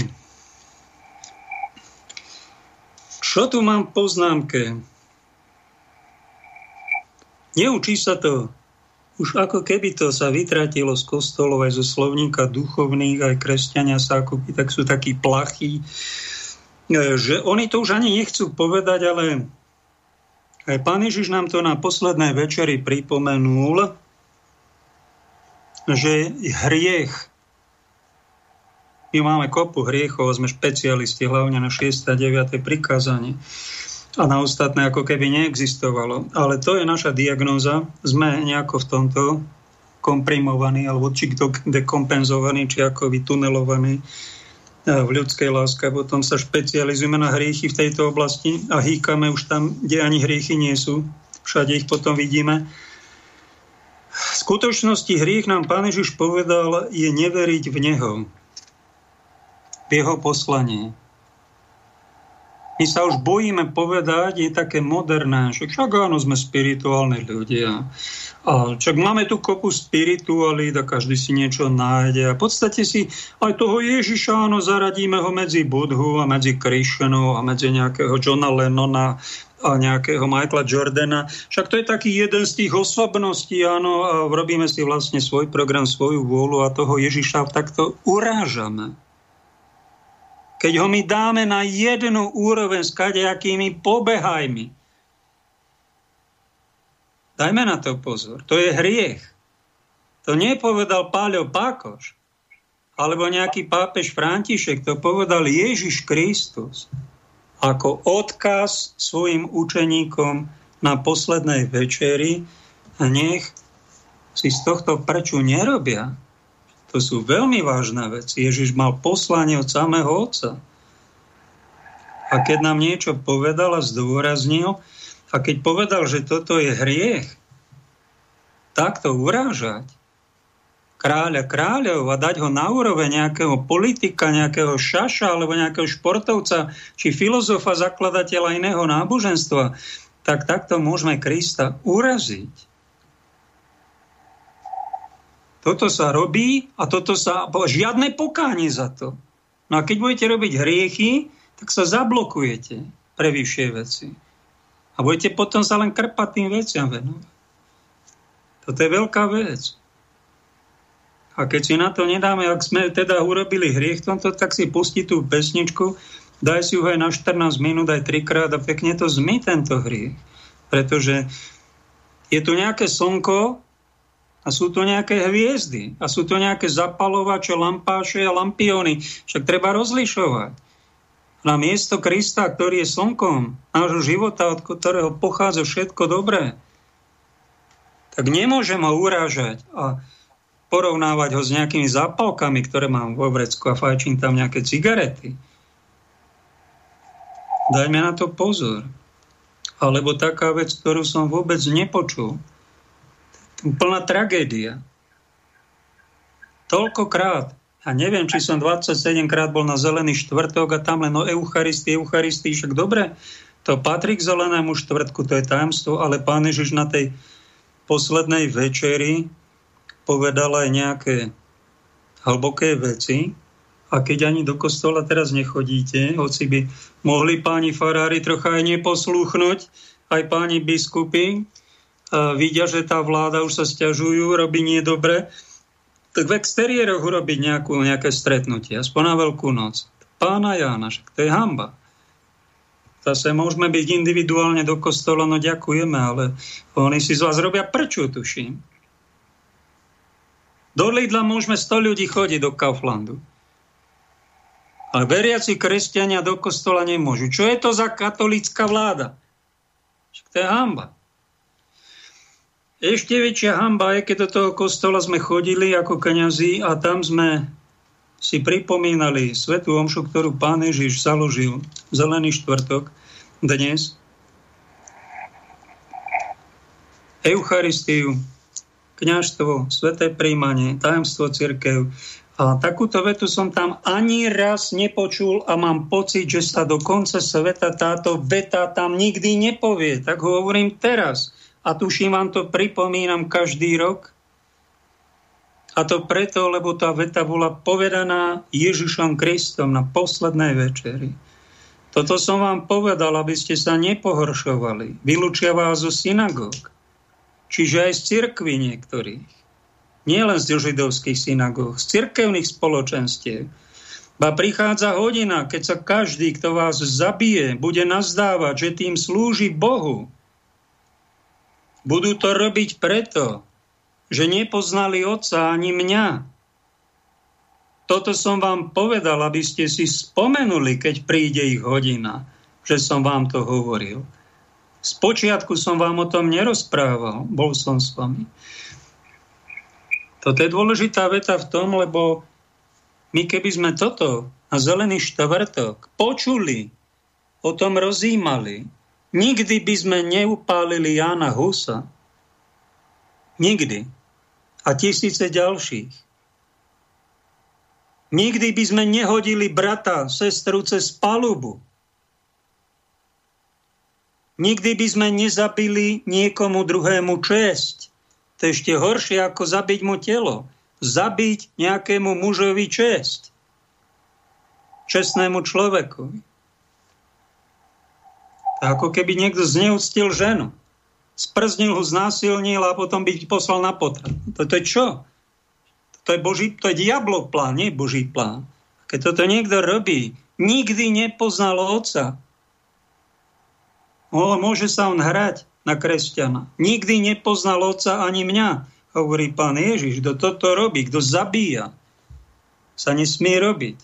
Čo tu mám v poznámke? Neučí sa to. Už ako keby to sa vytratilo z kostolov aj zo slovníka duchovných, aj kresťania sa ako tak sú takí plachí, e, že oni to už ani nechcú povedať, ale aj pán Ježiš nám to na poslednej večeri pripomenul, že hriech my máme kopu hriechov, sme špecialisti hlavne na 6. a 9. prikázanie a na ostatné ako keby neexistovalo. Ale to je naša diagnóza. Sme nejako v tomto komprimovaní, alebo či dekompenzovaní, či ako vytunelovaní v ľudskej láske. Potom sa špecializujeme na hriechy v tejto oblasti a hýkame už tam, kde ani hriechy nie sú. Všade ich potom vidíme. V skutočnosti hriech nám Pán Ježiš povedal, je neveriť v Neho v jeho poslanie. My sa už bojíme povedať, je také moderné, že však áno, sme spirituálni ľudia. A čak máme tu kopu spiritualít a každý si niečo nájde. A v podstate si aj toho Ježiša, áno, zaradíme ho medzi Budhu a medzi Krishnu a medzi nejakého Johna Lennona a nejakého Michaela Jordana. Však to je taký jeden z tých osobností, áno, a robíme si vlastne svoj program, svoju vôľu a toho Ježiša takto urážame. Keď ho my dáme na jednu úroveň s kadejakými pobehajmi. Dajme na to pozor. To je hriech. To nepovedal Páľo Pákoš, alebo nejaký pápež František, to povedal Ježiš Kristus ako odkaz svojim učeníkom na poslednej večeri a nech si z tohto prečo nerobia. To sú veľmi vážne veci. Ježiš mal poslanie od samého Otca. A keď nám niečo povedal a zdôraznil, a keď povedal, že toto je hriech, takto urážať kráľa kráľov a dať ho na úroveň nejakého politika, nejakého šaša alebo nejakého športovca či filozofa, zakladateľa iného náboženstva, tak takto môžeme Krista uraziť. Toto sa robí a toto sa... Žiadne pokánie za to. No a keď budete robiť hriechy, tak sa zablokujete pre vyššie veci. A budete potom sa len krpať tým veciam venovať. Toto je veľká vec. A keď si na to nedáme, ak sme teda urobili hriech tomto, tak si pusti tú pesničku, daj si ju aj na 14 minút, aj trikrát a pekne to zmy tento hriech. Pretože je tu nejaké slnko, a sú to nejaké hviezdy. A sú to nejaké zapalovače, lampáše a lampiony. Však treba rozlišovať. Na miesto Krista, ktorý je slnkom nášho života, od ktorého pochádza všetko dobré, tak nemôžem ho urážať a porovnávať ho s nejakými zápalkami, ktoré mám vo vrecku a fajčím tam nejaké cigarety. Dajme na to pozor. Alebo taká vec, ktorú som vôbec nepočul. Úplná tragédia. Toľkokrát. A neviem, či som 27 krát bol na zelený štvrtok a tam len o Eucharistii, Eucharistii, však dobre, to patrí k zelenému štvrtku, to je tajomstvo, ale pán Ježiš na tej poslednej večeri povedal aj nejaké hlboké veci, a keď ani do kostola teraz nechodíte, hoci by mohli páni farári trocha aj neposlúchnuť, aj páni biskupy, a vidia, že tá vláda už sa stiažujú, robí nie dobre, tak v exteriéroch urobiť nejakú, nejaké stretnutie, aspoň na Veľkú noc. Pána Jána, však to je hamba. Zase môžeme byť individuálne do kostola, no ďakujeme, ale oni si z vás robia prču, tuším. Do Lidla môžeme 100 ľudí chodiť do Kauflandu. Ale veriaci kresťania do kostola nemôžu. Čo je to za katolická vláda? To je hamba. Ešte väčšia hamba je, keď do toho kostola sme chodili ako kňazi a tam sme si pripomínali svetú omšu, ktorú pán Ježiš založil zelený štvrtok dnes. Eucharistiu, kňažstvo, sveté príjmanie, tajomstvo cirkev, a takúto vetu som tam ani raz nepočul a mám pocit, že sa do konca sveta táto veta tam nikdy nepovie. Tak ho hovorím teraz. A tuším, vám to pripomínam každý rok. A to preto, lebo tá veta bola povedaná Ježišom Kristom na poslednej večeri. Toto som vám povedal, aby ste sa nepohoršovali. Vylúčia vás zo synagóg. Čiže aj z cirkvi niektorých nie len z židovských synagóg, z cirkevných spoločenstiev. Ba prichádza hodina, keď sa každý, kto vás zabije, bude nazdávať, že tým slúži Bohu. Budú to robiť preto, že nepoznali Otca ani mňa. Toto som vám povedal, aby ste si spomenuli, keď príde ich hodina, že som vám to hovoril. Spočiatku som vám o tom nerozprával, bol som s vami. Toto je dôležitá veta v tom, lebo my keby sme toto na zelený štvrtok počuli, o tom rozímali, nikdy by sme neupálili Jána Husa. Nikdy. A tisíce ďalších. Nikdy by sme nehodili brata, sestru cez palubu. Nikdy by sme nezabili niekomu druhému česť. To je ešte horšie, ako zabiť mu telo. Zabiť nejakému mužovi česť. Čestnému človeku. Ako keby niekto zneúctil ženu. Sprznil ho, znásilnil a potom by poslal na potrat. To, je čo? To je, Boží, to je diablov plán, nie Boží plán. Keď toto niekto robí, nikdy nepoznal otca. O, môže sa on hrať na kresťana. Nikdy nepoznal otca ani mňa, hovorí pán Ježiš. Kto toto robí, kto zabíja, sa nesmie robiť.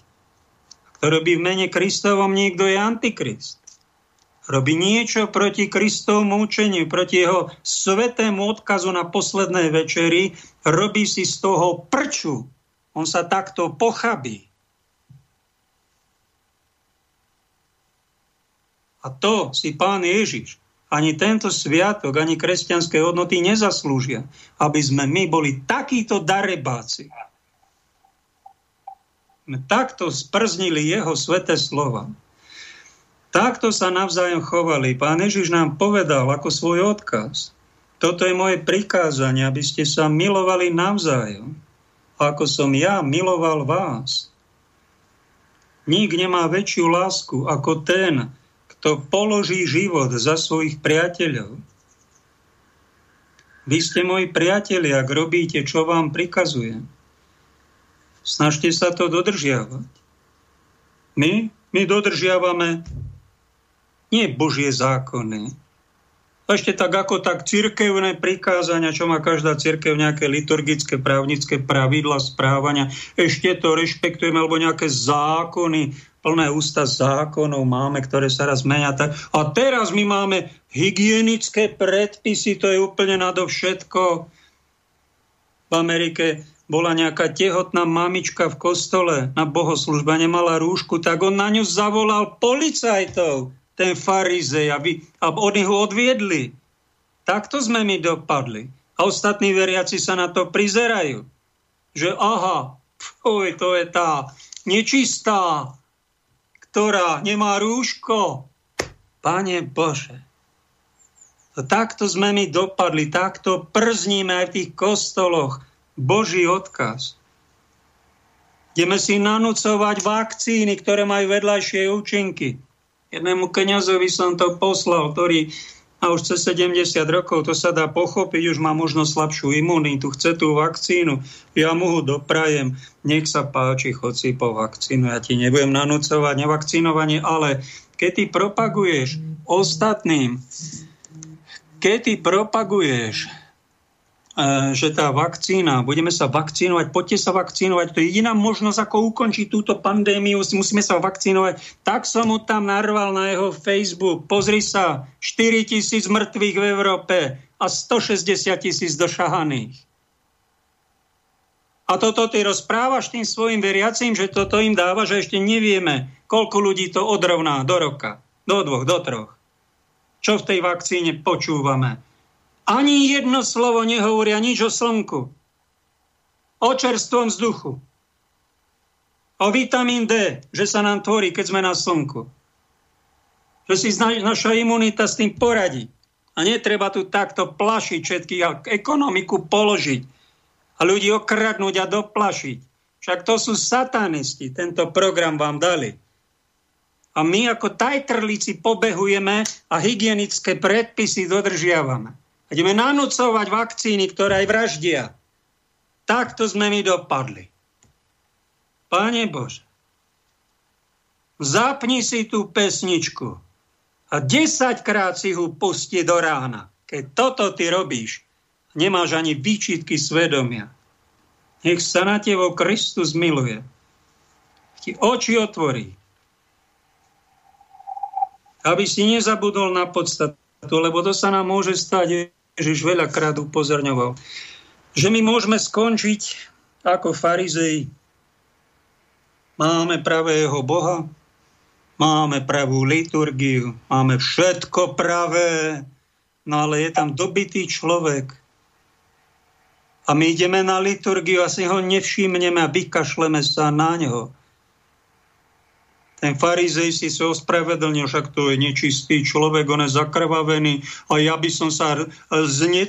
Kto robí v mene Kristovom, niekto je antikrist. Robí niečo proti Kristovmu učeniu, proti jeho svetému odkazu na poslednej večeri, robí si z toho prču. On sa takto pochabí. A to si pán Ježiš ani tento sviatok, ani kresťanské hodnoty nezaslúžia, aby sme my boli takíto darebáci. My takto sprznili jeho sveté slova. Takto sa navzájom chovali. Pán Ježiš nám povedal ako svoj odkaz. Toto je moje prikázanie, aby ste sa milovali navzájom, ako som ja miloval vás. Nik nemá väčšiu lásku ako ten, kto položí život za svojich priateľov. Vy ste moji priatelia, ak robíte, čo vám prikazujem. Snažte sa to dodržiavať. My, my dodržiavame nie Božie zákony, ešte tak ako tak cirkevné prikázania, čo má každá cirkev, nejaké liturgické, právnické pravidla správania, ešte to rešpektujeme, alebo nejaké zákony, plné ústa zákonov máme, ktoré sa raz menia. A teraz my máme hygienické predpisy, to je úplne nadovšetko. V Amerike bola nejaká tehotná mamička v kostole na bohoslužbe, nemala rúšku, tak on na ňu zavolal policajtov. ten farizej, aby, aby oni ho odviedli. Takto sme my dopadli. A ostatní veriaci sa na to prizerajú. Že aha, fuj, to je tá nečistá, ktorá nemá rúško. Pane Bože, to takto sme my dopadli, takto przníme aj v tých kostoloch. Boží odkaz. Ideme si nanúcovať vakcíny, ktoré majú vedľajšie účinky. Jednému kniazovi som to poslal, ktorý a už cez 70 rokov, to sa dá pochopiť, už má možno slabšiu imunitu, chce tú vakcínu, ja mu ho doprajem, nech sa páči, chod si po vakcínu, ja ti nebudem nanúcovať nevakcinovanie, ale keď ty propaguješ ostatným, keď ty propaguješ že tá vakcína, budeme sa vakcínovať, poďte sa vakcínovať, to je jediná možnosť, ako ukončiť túto pandémiu, musíme sa vakcínovať. Tak som mu tam narval na jeho Facebook. Pozri sa, 4 tisíc mŕtvych v Európe a 160 tisíc došahaných. A toto ty rozprávaš tým svojim veriacím, že toto im dáva, že ešte nevieme, koľko ľudí to odrovná do roka, do dvoch, do troch. Čo v tej vakcíne počúvame? Ani jedno slovo nehovoria nič o slnku. O čerstvom vzduchu. O vitamín D, že sa nám tvorí, keď sme na slnku. Že si naša imunita s tým poradí. A netreba tu takto plašiť všetkých a ekonomiku položiť a ľudí okradnúť a doplašiť. Však to sú satanisti, tento program vám dali. A my ako tajtrlíci pobehujeme a hygienické predpisy dodržiavame. Ideme nanúcovať vakcíny, ktoré aj vraždia. Takto sme my dopadli. Pane Bože, zapni si tú pesničku a desaťkrát si ho pusti do rána. Keď toto ty robíš, nemáš ani výčitky svedomia. Nech sa na tebo Kristus miluje. Ti oči otvorí. Aby si nezabudol na podstatu, lebo to sa nám môže stať Ježiš veľakrát upozorňoval, že my môžeme skončiť ako farizei. Máme pravého Boha, máme pravú liturgiu, máme všetko pravé, no ale je tam dobitý človek. A my ideme na liturgiu a si ho nevšimneme a vykašleme sa na ňo. Ten farizej si sa ospravedlnil, však to je nečistý človek, on je zakrvavený a ja by som sa znie,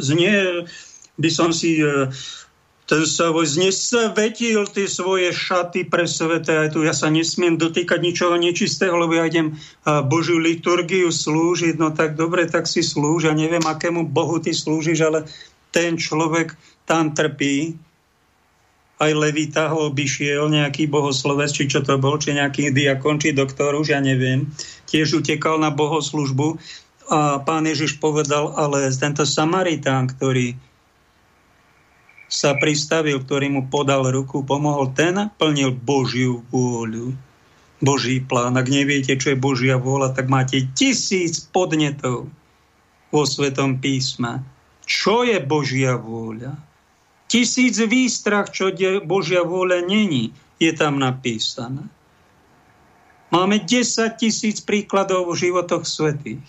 znie by som si e, ten sa znesvetil tie svoje šaty pre svete. Tu ja sa nesmiem dotýkať ničoho nečistého, lebo ja idem e, Božiu liturgiu slúžiť. No tak dobre, tak si slúž. Ja neviem, akému Bohu ty slúžiš, ale ten človek tam trpí aj Levita ho obišiel, nejaký bohoslovec, či čo to bol, či nejaký diakon, či doktor, už ja neviem. Tiež utekal na bohoslužbu a pán Ježiš povedal, ale tento Samaritán, ktorý sa pristavil, ktorý mu podal ruku, pomohol, ten plnil Božiu vôľu. Boží plán. Ak neviete, čo je Božia vôľa, tak máte tisíc podnetov vo Svetom písme. Čo je Božia vôľa? Tisíc výstrach, čo Božia vôľa není, je tam napísané. Máme 10 tisíc príkladov v životoch svetých.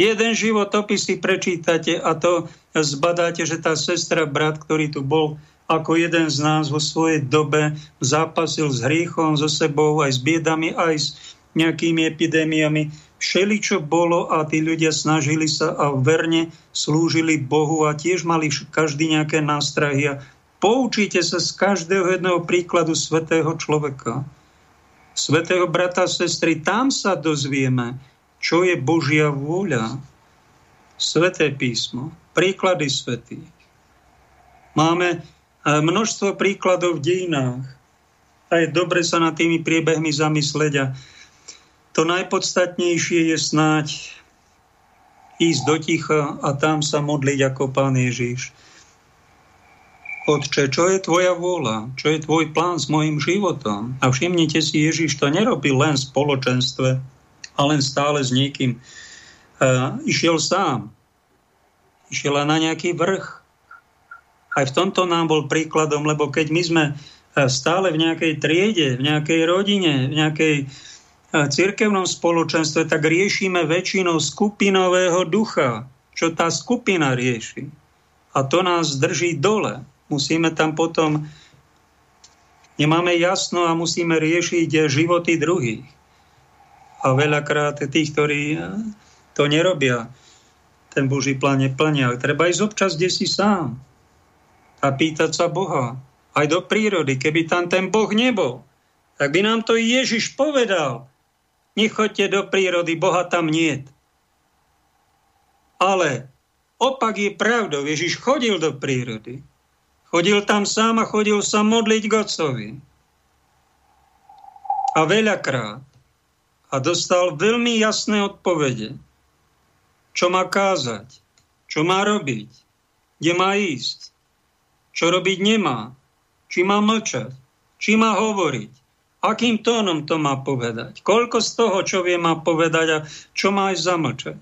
Jeden životopis si prečítate a to zbadáte, že tá sestra, brat, ktorý tu bol ako jeden z nás vo svojej dobe, zápasil s hriechom, so sebou, aj s biedami, aj s nejakými epidémiami, všeličo bolo a tí ľudia snažili sa a verne slúžili Bohu a tiež mali každý nejaké nástrahy. A poučite sa z každého jedného príkladu svetého človeka, svetého brata a sestry. Tam sa dozvieme, čo je Božia vôľa. Sveté písmo, príklady svetých. Máme eh, množstvo príkladov v dejinách. A je dobre sa nad tými priebehmi zamyslieť a to najpodstatnejšie je snáď ísť do ticha a tam sa modliť ako Pán Ježiš. Otče, čo je tvoja vôľa? Čo je tvoj plán s mojim životom? A všimnite si, Ježiš to nerobil len v spoločenstve, a len stále s niekým. Uh, išiel sám. Išiel na nejaký vrch. Aj v tomto nám bol príkladom, lebo keď my sme stále v nejakej triede, v nejakej rodine, v nejakej cirkevnom spoločenstve, tak riešime väčšinou skupinového ducha, čo tá skupina rieši. A to nás drží dole. Musíme tam potom, nemáme jasno a musíme riešiť životy druhých. A veľakrát tých, ktorí to nerobia, ten Boží plán neplnia. Treba ísť občas kde si sám a pýtať sa Boha. Aj do prírody. Keby tam ten Boh nebol, tak by nám to Ježiš povedal. Nechoďte do prírody, Boha tam niet. Ale opak je pravdou. Ježiš chodil do prírody. Chodil tam sám a chodil sa modliť k Otcovi. A veľakrát. A dostal veľmi jasné odpovede čo má kázať, čo má robiť, kde má ísť, čo robiť nemá, či má mlčať, či má hovoriť, akým tónom to má povedať, koľko z toho, čo vie, má povedať a čo má aj zamlčať.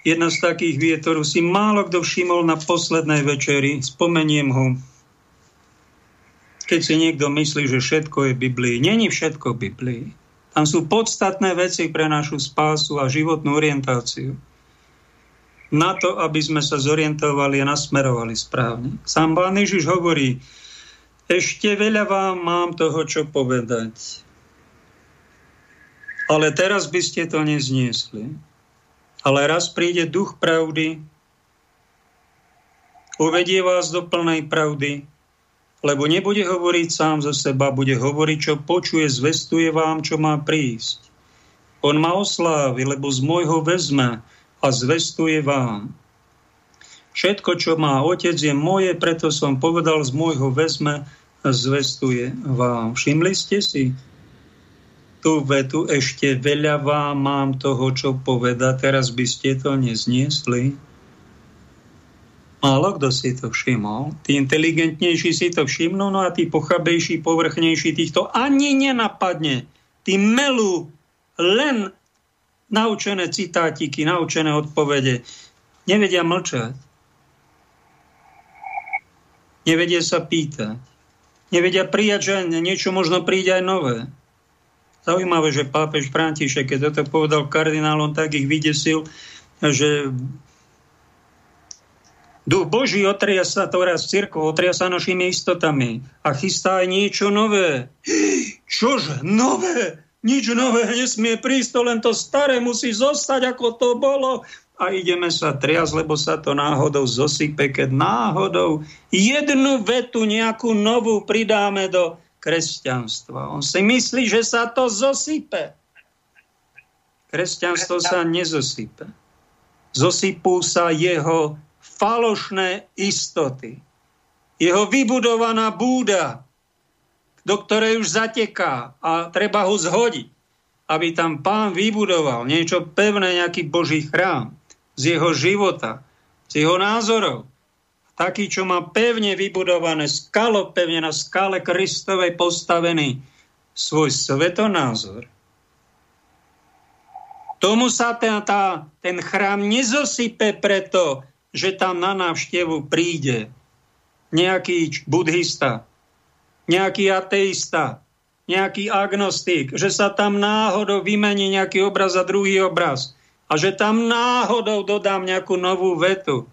Jedna z takých vied, si málo kto všimol na poslednej večeri, spomeniem ho, keď si niekto myslí, že všetko je Biblii. Není všetko Biblii. Tam sú podstatné veci pre našu spásu a životnú orientáciu na to, aby sme sa zorientovali a nasmerovali správne. Sám Pán Ježiš hovorí, ešte veľa vám mám toho, čo povedať. Ale teraz by ste to nezniesli. Ale raz príde duch pravdy, uvedie vás do plnej pravdy, lebo nebude hovoriť sám zo seba, bude hovoriť, čo počuje, zvestuje vám, čo má prísť. On ma oslávi, lebo z môjho vezme a zvestuje vám. Všetko, čo má otec, je moje, preto som povedal z môjho vezme, zvestuje vám. Všimli ste si tú vetu, ešte veľa vám mám toho, čo povedať, teraz by ste to nezniesli. Málo kto si to všimol. Tí inteligentnejší si to všimnú, no a tí pochabejší, povrchnejší týchto ani nenapadne. Tí melú len naučené citátiky, naučené odpovede. Nevedia mlčať. Nevedia sa pýtať. Nevedia prijať, že niečo možno príde aj nové. Zaujímavé, že pápež František, keď toto povedal kardinálom, tak ich vydesil, že Duch Boží otria sa, to raz církvo, otria sa našimi istotami a chystá aj niečo nové. Čože? Nové? Nič nové nesmie prísť, to len to staré musí zostať, ako to bolo. A ideme sa triasť, lebo sa to náhodou zosype, keď náhodou jednu vetu nejakú novú pridáme do kresťanstva. On si myslí, že sa to zosype. Kresťanstvo sa nezosype. Zosypú sa jeho falošné istoty. Jeho vybudovaná búda, do ktorej už zateká a treba ho zhodiť, aby tam pán vybudoval niečo pevné, nejaký boží chrám z jeho života, z jeho názorov. Taký, čo má pevne vybudované skalo, pevne na skale Kristovej postavený svoj svetonázor. Tomu sa ten, tá, ten chrám nezosype preto, že tam na návštevu príde nejaký buddhista, nejaký ateista, nejaký agnostik, že sa tam náhodou vymení nejaký obraz a druhý obraz a že tam náhodou dodám nejakú novú vetu,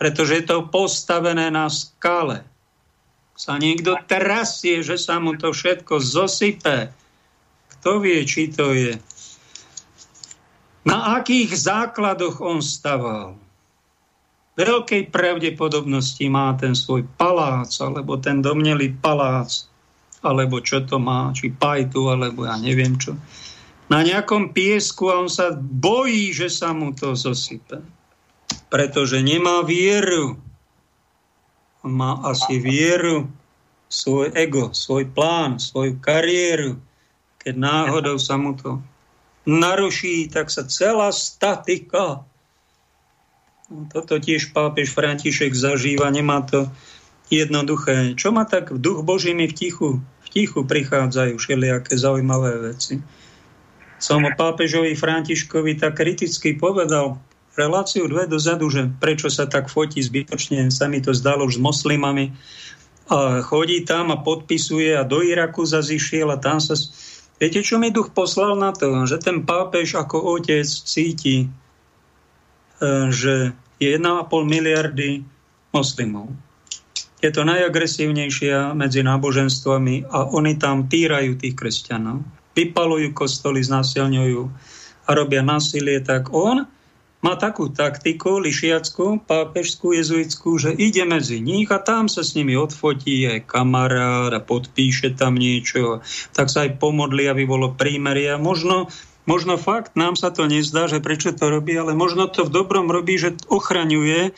pretože je to postavené na skale. Sa niekto trasie, že sa mu to všetko zosype. Kto vie, či to je? Na akých základoch on staval? veľkej pravdepodobnosti má ten svoj palác, alebo ten domnelý palác, alebo čo to má, či pajtu, alebo ja neviem čo. Na nejakom piesku a on sa bojí, že sa mu to zosype. Pretože nemá vieru. On má asi vieru, svoj ego, svoj plán, svoju kariéru. Keď náhodou sa mu to naruší, tak sa celá statika toto tiež pápež František zažíva, nemá to jednoduché. Čo ma tak v duch Boží v tichu, v tichu prichádzajú všelijaké zaujímavé veci. Som o pápežovi Františkovi tak kriticky povedal reláciu dve dozadu, že prečo sa tak fotí zbytočne, sa mi to zdalo už s moslimami. A chodí tam a podpisuje a do Iraku zazišiel a tam sa Viete, čo mi duch poslal na to? Že ten pápež ako otec cíti, e, že je 1,5 miliardy moslimov. Je to najagresívnejšia medzi náboženstvami a oni tam týrajú tých kresťanov. Vypalujú kostoly, znásilňujú a robia násilie, tak on má takú taktiku lišiackú, pápežskú, jezuitskú, že ide medzi nich a tam sa s nimi odfotí aj kamarát a podpíše tam niečo, tak sa aj pomodli, aby bolo prímeria. Možno, možno fakt, nám sa to nezdá, že prečo to robí, ale možno to v dobrom robí, že ochraňuje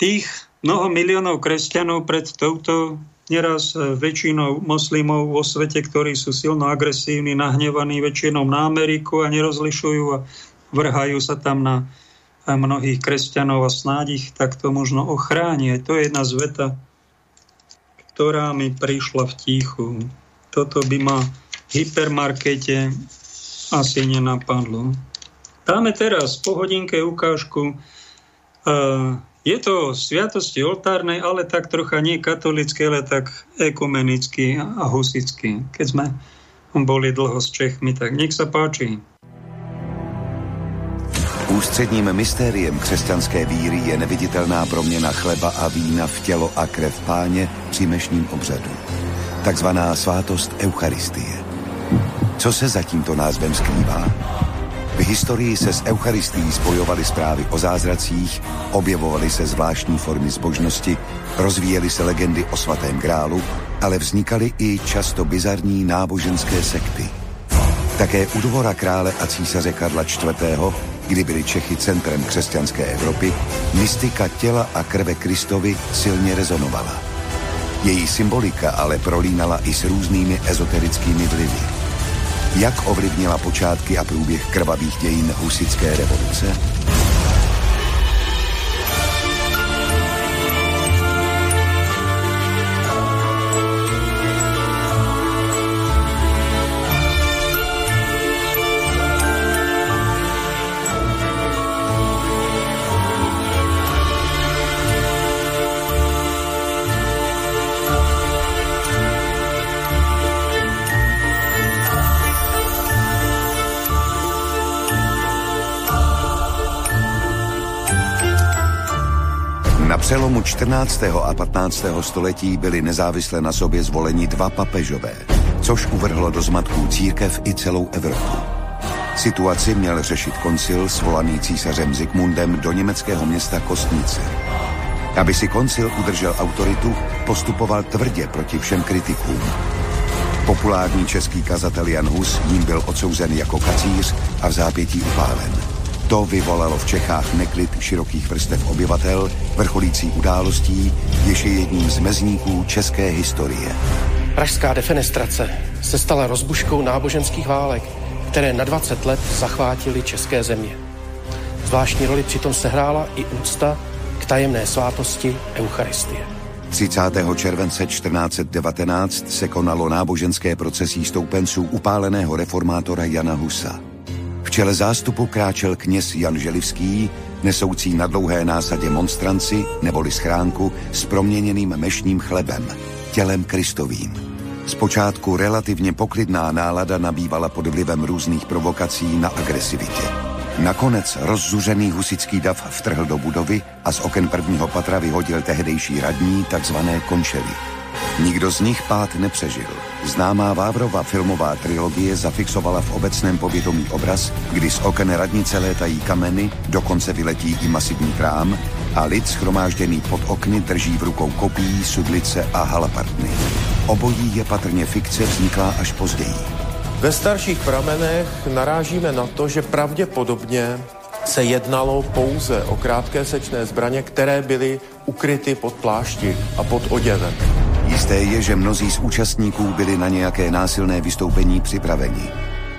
tých mnoho miliónov kresťanov pred touto neraz väčšinou moslimov vo svete, ktorí sú silno agresívni, nahnevaní väčšinou na Ameriku a nerozlišujú a vrhajú sa tam na mnohých kresťanov a snáď ich takto možno ochráni. To je jedna z veta, ktorá mi prišla v tichu. Toto by ma v hypermarkete asi nenapadlo. Dáme teraz po hodinke ukážku. Je to sviatosti oltárnej, ale tak trocha nie katolické, ale tak ekumenicky a husicky. Keď sme boli dlho s Čechmi, tak nech sa páči. Ústředním mystériem křesťanské víry je neviditelná proměna chleba a vína v tělo a krev páně při mešním obřadu. Takzvaná svátost Eucharistie. Co se za tímto názvem skrývá? V historii se s Eucharistií spojovaly zprávy o zázracích, objevovaly se zvláštní formy zbožnosti, rozvíjely se legendy o svatém grálu, ale vznikaly i často bizarní náboženské sekty. Také u dvora krále a císaře Karla IV kdy byly Čechy centrem křesťanské Evropy, mystika těla a krve Kristovi silně rezonovala. Její symbolika ale prolínala i s různými ezoterickými vlivy. Jak ovlivnila počátky a průběh krvavých dějin husické revoluce? Přelomu 14. a 15. století byli nezávisle na sobě zvoleni dva papežové, což uvrhlo do zmatků církev i celou Evropu. Situaci měl řešit koncil svolaný císařem Zikmundem do německého města Kostnice. Aby si koncil udržel autoritu, postupoval tvrdě proti všem kritikům. Populární český kazatel Jan Hus ním byl odsouzen jako kacíř a v zápětí upálen. To vyvolalo v Čechách neklid širokých vrstev obyvatel, vrcholící událostí, jež je jedním z mezníků české historie. Pražská defenestrace se stala rozbuškou náboženských válek, které na 20 let zachvátily české země. Zvláštní roli přitom sehrála i úcta k tajemné svátosti Eucharistie. 30. července 1419 se konalo náboženské procesí stoupenců upáleného reformátora Jana Husa. Čele zástupu kráčel kněz Jan Želivský, nesoucí na dlouhé násadě monstranci neboli schránku s proměněným mešním chlebem, tělem Kristovým. Zpočátku relativně poklidná nálada nabývala pod vlivem různých provokací na agresivitě. Nakonec rozzuřený husický dav vtrhl do budovy a z oken prvního patra vyhodil tehdejší radní, takzvané končely. Nikdo z nich pád nepřežil. Známá Vávrova filmová trilogie zafixovala v obecném povědomí obraz, kdy z oken radnice létají kameny, dokonce vyletí i masivní krám a lid schromážděný pod okny drží v rukou kopí, sudlice a halapartny. Obojí je patrně fikce vzniklá až později. Ve starších pramenech narážíme na to, že pravděpodobně se jednalo pouze o krátké sečné zbraně, které byly ukryty pod plášti a pod oděvem. Jisté je, že mnozí z účastníků byli na nějaké násilné vystoupení připraveni.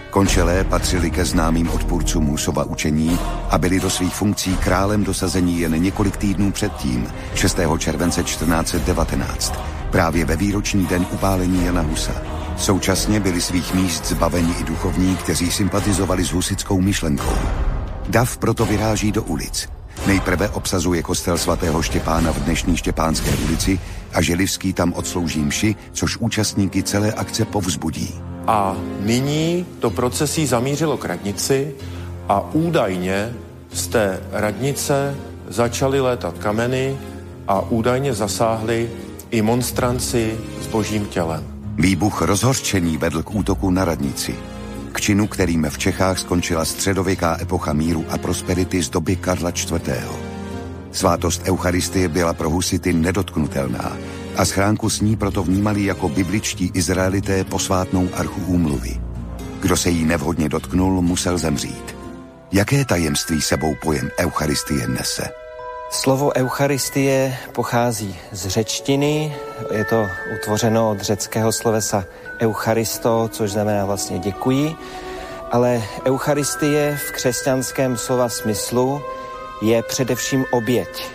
Končelé patřili ke známým odpůrcům Musova učení a byli do svých funkcí králem dosazení jen několik týdnů předtím, 6. července 1419, právě ve výroční den upálení Jana Husa. Současně byli svých míst zbaveni i duchovní, kteří sympatizovali s husickou myšlenkou. Dav proto vyráží do ulic – Nejprve obsazuje kostel svatého Štěpána v dnešní Štěpánské ulici a Želivský tam odslouží mši, což účastníky celé akce povzbudí. A nyní to procesí zamířilo k radnici a údajně z té radnice začaly létat kameny a údajně zasáhly i monstranci s božím tělem. Výbuch rozhorčení vedl k útoku na radnici. K činu, kterým v Čechách skončila středověká epocha míru a prosperity z doby Karla IV. Svátost Eucharistie byla pro husity nedotknutelná a schránku s ní proto vnímali jako bibličtí Izraelité posvátnou archu úmluvy. Kdo se jí nevhodně dotknul, musel zemřít. Jaké tajemství sebou pojem Eucharistie nese? Slovo Eucharistie pochází z řečtiny, je to utvořeno od řeckého slovesa Eucharisto, což znamená vlastně děkuji, ale Eucharistie v křesťanském slova smyslu je především oběť.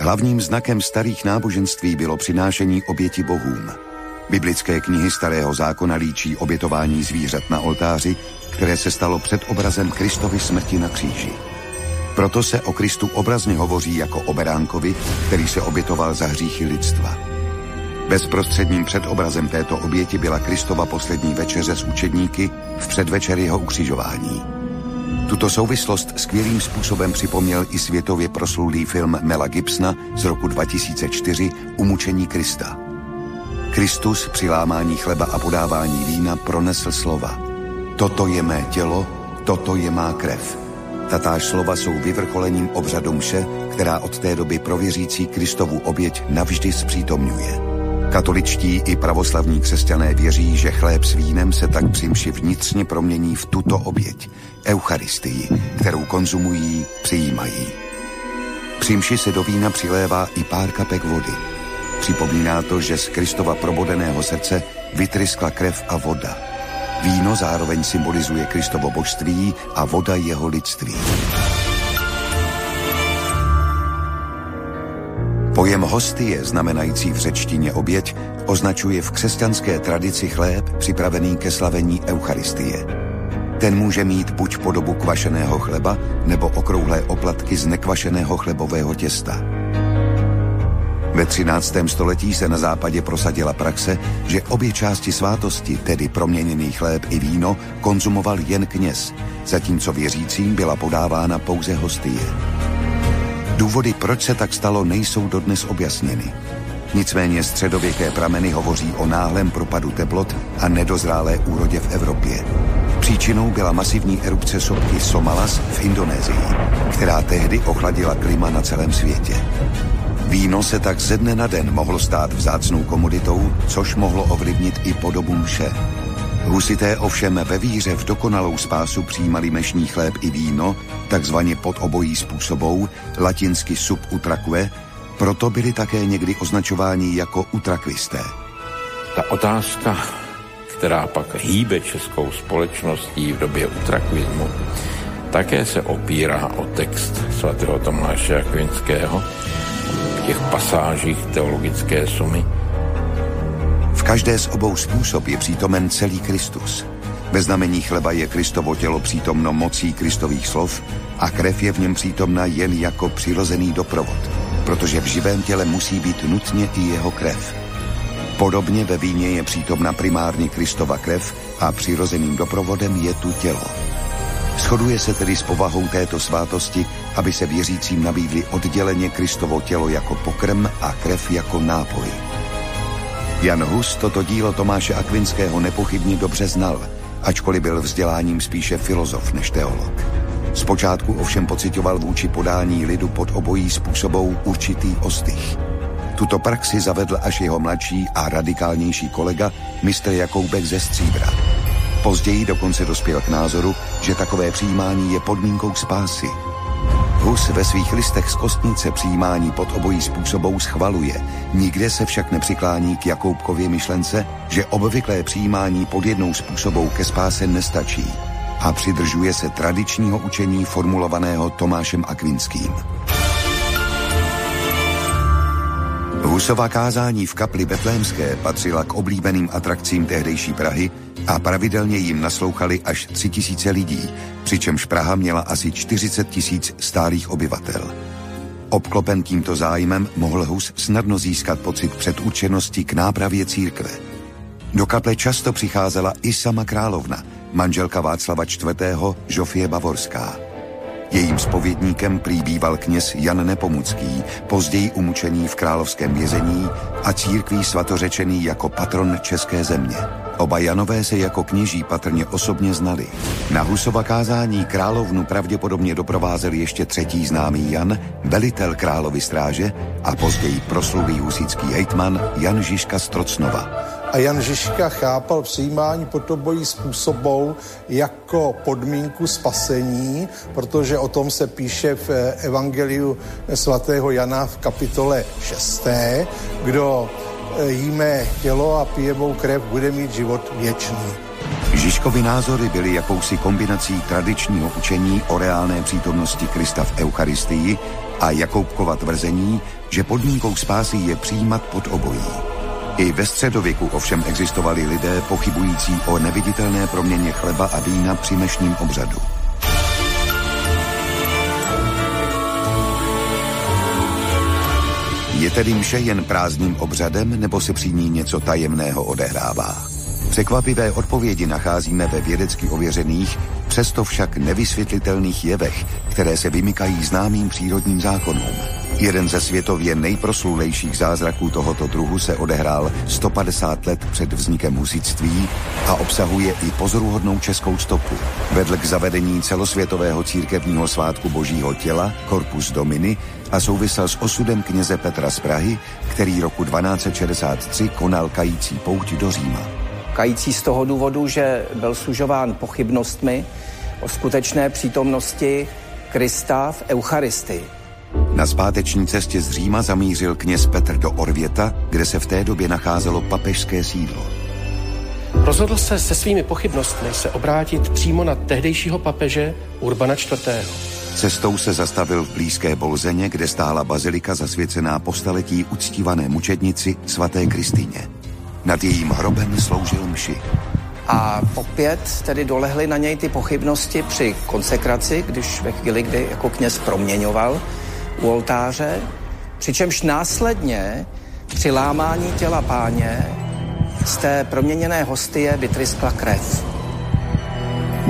Hlavním znakem starých náboženství bylo přinášení oběti bohům. Biblické knihy Starého zákona líčí obětování zvířat na oltáři, které se stalo před obrazem Kristovy smrti na kříži. Proto se o Kristu obrazně hovoří jako o beránkovi, který se obětoval za hříchy lidstva. Bezprostředním předobrazem této oběti byla Kristova poslední večeře s učedníky v předvečer jeho ukřižování. Tuto souvislost skvělým způsobem připomněl i světově proslulý film Mela Gibsona z roku 2004 Umučení Krista. Kristus při lámání chleba a podávání vína pronesl slova. Toto je mé tělo, toto je má krev. Tatáž slova jsou vyvrcholením obřadu mše, která od té doby prověřící Kristovu oběť navždy zpřítomňuje. Katoličtí i pravoslavní křesťané věří, že chléb s vínem se tak při mši vnitřně promění v tuto oběť, Eucharistii, kterou konzumují, přijímají. Při mši se do vína přilévá i pár kapek vody. Připomíná to, že z Kristova probodeného srdce vytryskla krev a voda. Víno zároveň symbolizuje Kristovo božství a voda jeho lidství. Pojem hostie, znamenající v řečtině oběť, označuje v křesťanské tradici chléb připravený ke slavení Eucharistie. Ten může mít buď podobu kvašeného chleba, nebo okrouhlé oplatky z nekvašeného chlebového těsta. Ve 13. století se na západě prosadila praxe, že obě části svátosti, tedy proměněný chléb i víno, konzumoval jen kněz, zatímco věřícím byla podávána pouze hostie. Důvody, proč se tak stalo, nejsou dodnes objasněny. Nicméně středověké prameny hovoří o náhlém propadu teplot a nedozrálé úrodě v Evropě. Příčinou byla masivní erupce sopky Somalas v Indonésii, která tehdy ochladila klima na celém světě. Víno se tak ze dne na den mohlo stát vzácnou komoditou, což mohlo ovlivnit i podobu mše. Husité ovšem ve víře v dokonalou spásu přijímali mešní chléb i víno, takzvaně pod obojí způsobou, latinsky sub utraque, proto byli také někdy označováni jako utrakvisté. Ta otázka, která pak hýbe českou společností v době utrakvismu, také se opírá o text svatého Tomáše Akvinského, těch pasážích teologické sumy, v každé z obou způsob je přítomen celý Kristus. Ve znamení chleba je Kristovo tělo přítomno mocí Kristových slov a krev je v něm přítomna jen jako přirozený doprovod, protože v živém těle musí být nutně i jeho krev. Podobně ve víně je přítomna primárně Kristova krev a přirozeným doprovodem je tu tělo. Shoduje se tedy s povahou této svátosti, aby se věřícím nabídli odděleně Kristovo tělo jako pokrm a krev jako nápoj. Jan Hus toto dílo Tomáše Akvinského nepochybně dobře znal, ačkoliv byl vzděláním spíše filozof než teolog. Zpočátku ovšem pocitoval vůči podání lidu pod obojí způsobou určitý ostych. Tuto praxi zavedl až jeho mladší a radikálnější kolega, mistr Jakoubek ze Stříbra. Později dokonce dospěl k názoru, že takové přijímání je podmínkou spásy, Hus ve svých listech z kostnice přijímání pod obojí způsobou schvaluje, nikde se však nepřiklání k Jakoubkově myšlence, že obvyklé přijímání pod jednou způsobou ke spáse nestačí a přidržuje se tradičního učení formulovaného Tomášem Akvinským. Husova kázání v kapli Betlémské patřila k oblíbeným atrakcím tehdejší Prahy a pravidelně jim naslouchali až tři tisíce lidí, přičemž Praha měla asi 40 tisíc stálých obyvatel. Obklopen tímto zájmem mohl Hus snadno získat pocit předurčenosti k nápravě církve. Do kaple často přicházela i sama královna, manželka Václava IV. Žofie Bavorská. Jejím spovědníkem prý býval kněz Jan Nepomucký, později umučený v královském vězení a církví svatořečený jako patron české země. Oba Janové se jako kněží patrně osobně znali. Na Husova kázání královnu pravděpodobně doprovázel ještě třetí známý Jan, velitel královy stráže a později proslulý husický hejtman Jan Žižka Strocnova. A Jan Žižka chápal přijímání pod obojí způsobou jako podmínku spasení, protože o tom se píše v Evangeliu svatého Jana v kapitole 6. Kdo jíme tělo a pijemou krev, bude mít život věčný. Žižkovi názory byly jakousi kombinací tradičního učení o reálné přítomnosti Krista v Eucharistii a Jakoubkova tvrzení, že podmínkou spásy je přijímat pod obojí. I ve středověku ovšem existovali lidé pochybující o neviditelné proměně chleba a vína při mešním obřadu. Je tedy mše jen prázdným obřadem, nebo se při ní něco tajemného odehrává? Překvapivé odpovědi nacházíme ve vědecky ověřených, přesto však nevysvětlitelných jevech, které se vymykají známým přírodním zákonům. Jeden ze světově nejproslulejších zázraků tohoto druhu se odehrál 150 let před vznikem husitství a obsahuje i pozoruhodnou českou stopu. Vedl k zavedení celosvětového církevního svátku božího těla, Corpus Domini, a souvisel s osudem kněze Petra z Prahy, který roku 1263 konal kající pouť do Říma. Kající z toho důvodu, že byl služován pochybnostmi o skutečné přítomnosti Krista v Eucharistii. Na zpáteční cestě z Říma zamířil kněz Petr do Orvěta, kde se v té době nacházelo papežské sídlo. Rozhodl se se svými pochybnostmi se obrátit přímo na tehdejšího papeže Urbana IV. Cestou se zastavil v blízké Bolzeně, kde stála bazilika zasvěcená po staletí uctívané mučednici svaté Kristýně. Nad jejím hrobem sloužil mši. A opět tedy dolehly na něj ty pochybnosti při konsekraci, když ve chvíli, kdy jako kněz proměňoval u oltáře, přičemž následně při lámání těla páně z té proměněné hostie vytryskla krev.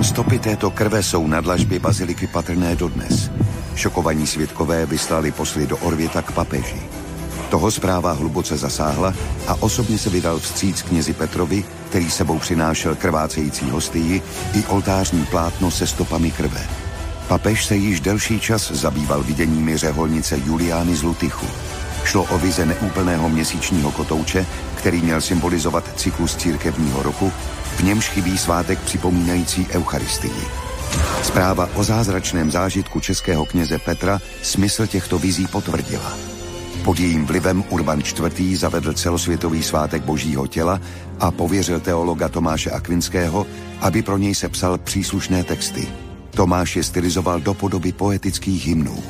Stopy této krve jsou na dlažbě baziliky patrné dodnes. Šokovaní svědkové vyslali posly do Orvěta k papeži. Toho zpráva hluboce zasáhla a osobně se vydal vstříc knězi Petrovi, který sebou přinášel krvácející hostii i oltářní plátno se stopami krve. Papež se již delší čas zabýval viděními řeholnice Juliány z Lutychu. Šlo o vize neúplného měsíčního kotouče, který měl symbolizovat cyklus církevního roku, v němž chybí svátek připomínající Eucharistii. Zpráva o zázračném zážitku českého kněze Petra smysl těchto vizí potvrdila. Pod jejím vlivem Urban IV. zavedl celosvětový svátek božího těla a pověřil teologa Tomáše Akvinského, aby pro něj sepsal příslušné texty. Tomáš je stylizoval do podoby poetických hymnů.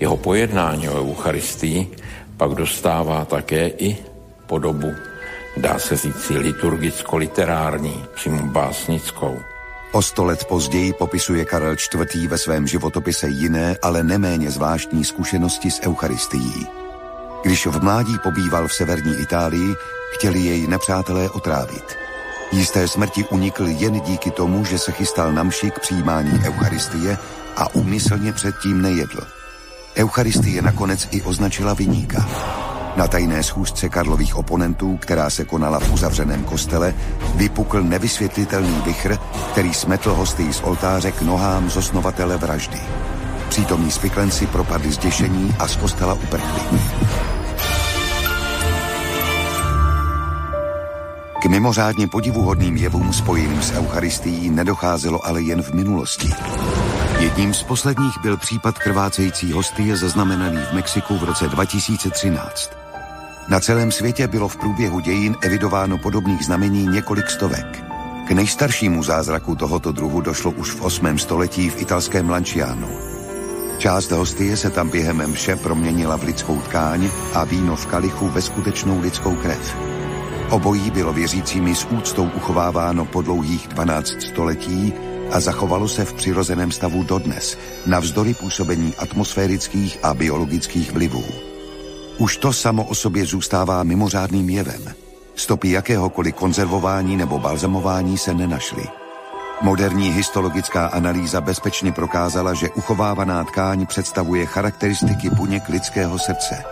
Jeho pojednání o Eucharistii pak dostává také i podobu, dá se říci, liturgicko-literární, přímo básnickou. O sto let později popisuje Karel IV. ve svém životopise jiné, ale neméně zvláštní zkušenosti s Eucharistií. Když v mládí pobýval v severní Itálii, chtěli jej nepřátelé otrávit. Jisté smrti unikl jen díky tomu, že se chystal na mši k přijímání Eucharistie a úmyslně předtím nejedl. Eucharistie nakonec i označila vyníka. Na tajné schůzce Karlových oponentů, která se konala v uzavřeném kostele, vypukl nevysvětlitelný vichr, který smetl hosty z oltáře k nohám zosnovatele vraždy. Přítomní spiklenci propadli zděšení a z kostela uprchli. K mimořádně podivuhodným jevům spojeným s Eucharistií nedocházelo ale jen v minulosti. Jedním z posledních byl případ krvácející hostie zaznamenaný v Mexiku v roce 2013. Na celém světě bylo v průběhu dějin evidováno podobných znamení několik stovek. K nejstaršímu zázraku tohoto druhu došlo už v 8. století v italském Lanciánu. Část hostie se tam během mše proměnila v lidskou tkáň a víno v kalichu ve skutečnou lidskou krev. Obojí bylo věřícími s úctou uchováváno po dlouhých 12 století a zachovalo se v přirozeném stavu dodnes, navzdory působení atmosférických a biologických vlivů. Už to samo o sobě zůstává mimořádným jevem. Stopy jakéhokoliv konzervování nebo balzamování se nenašly. Moderní histologická analýza bezpečně prokázala, že uchovávaná tkáň představuje charakteristiky buněk lidského srdce.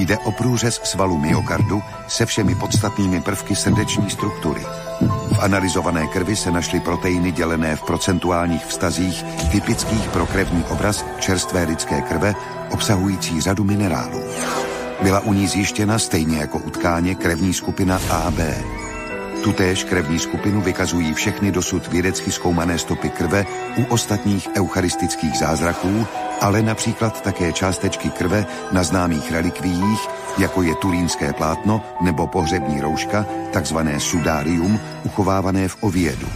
Jde o průřez svalu myokardu se všemi podstatnými prvky srdeční struktury. V analyzované krvi se našly proteiny dělené v procentuálních vztazích typických pro krevní obraz čerstvé lidské krve, obsahující řadu minerálů. Byla u ní zjištěna stejně jako u tkáně krevní skupina AB. Tutéž krevní skupinu vykazují všechny dosud vědecky zkoumané stopy krve u ostatních eucharistických zázraků, ale například také částečky krve na známých relikviích, jako je turínské plátno nebo pohřební rouška, takzvané sudárium, uchovávané v Oviedu.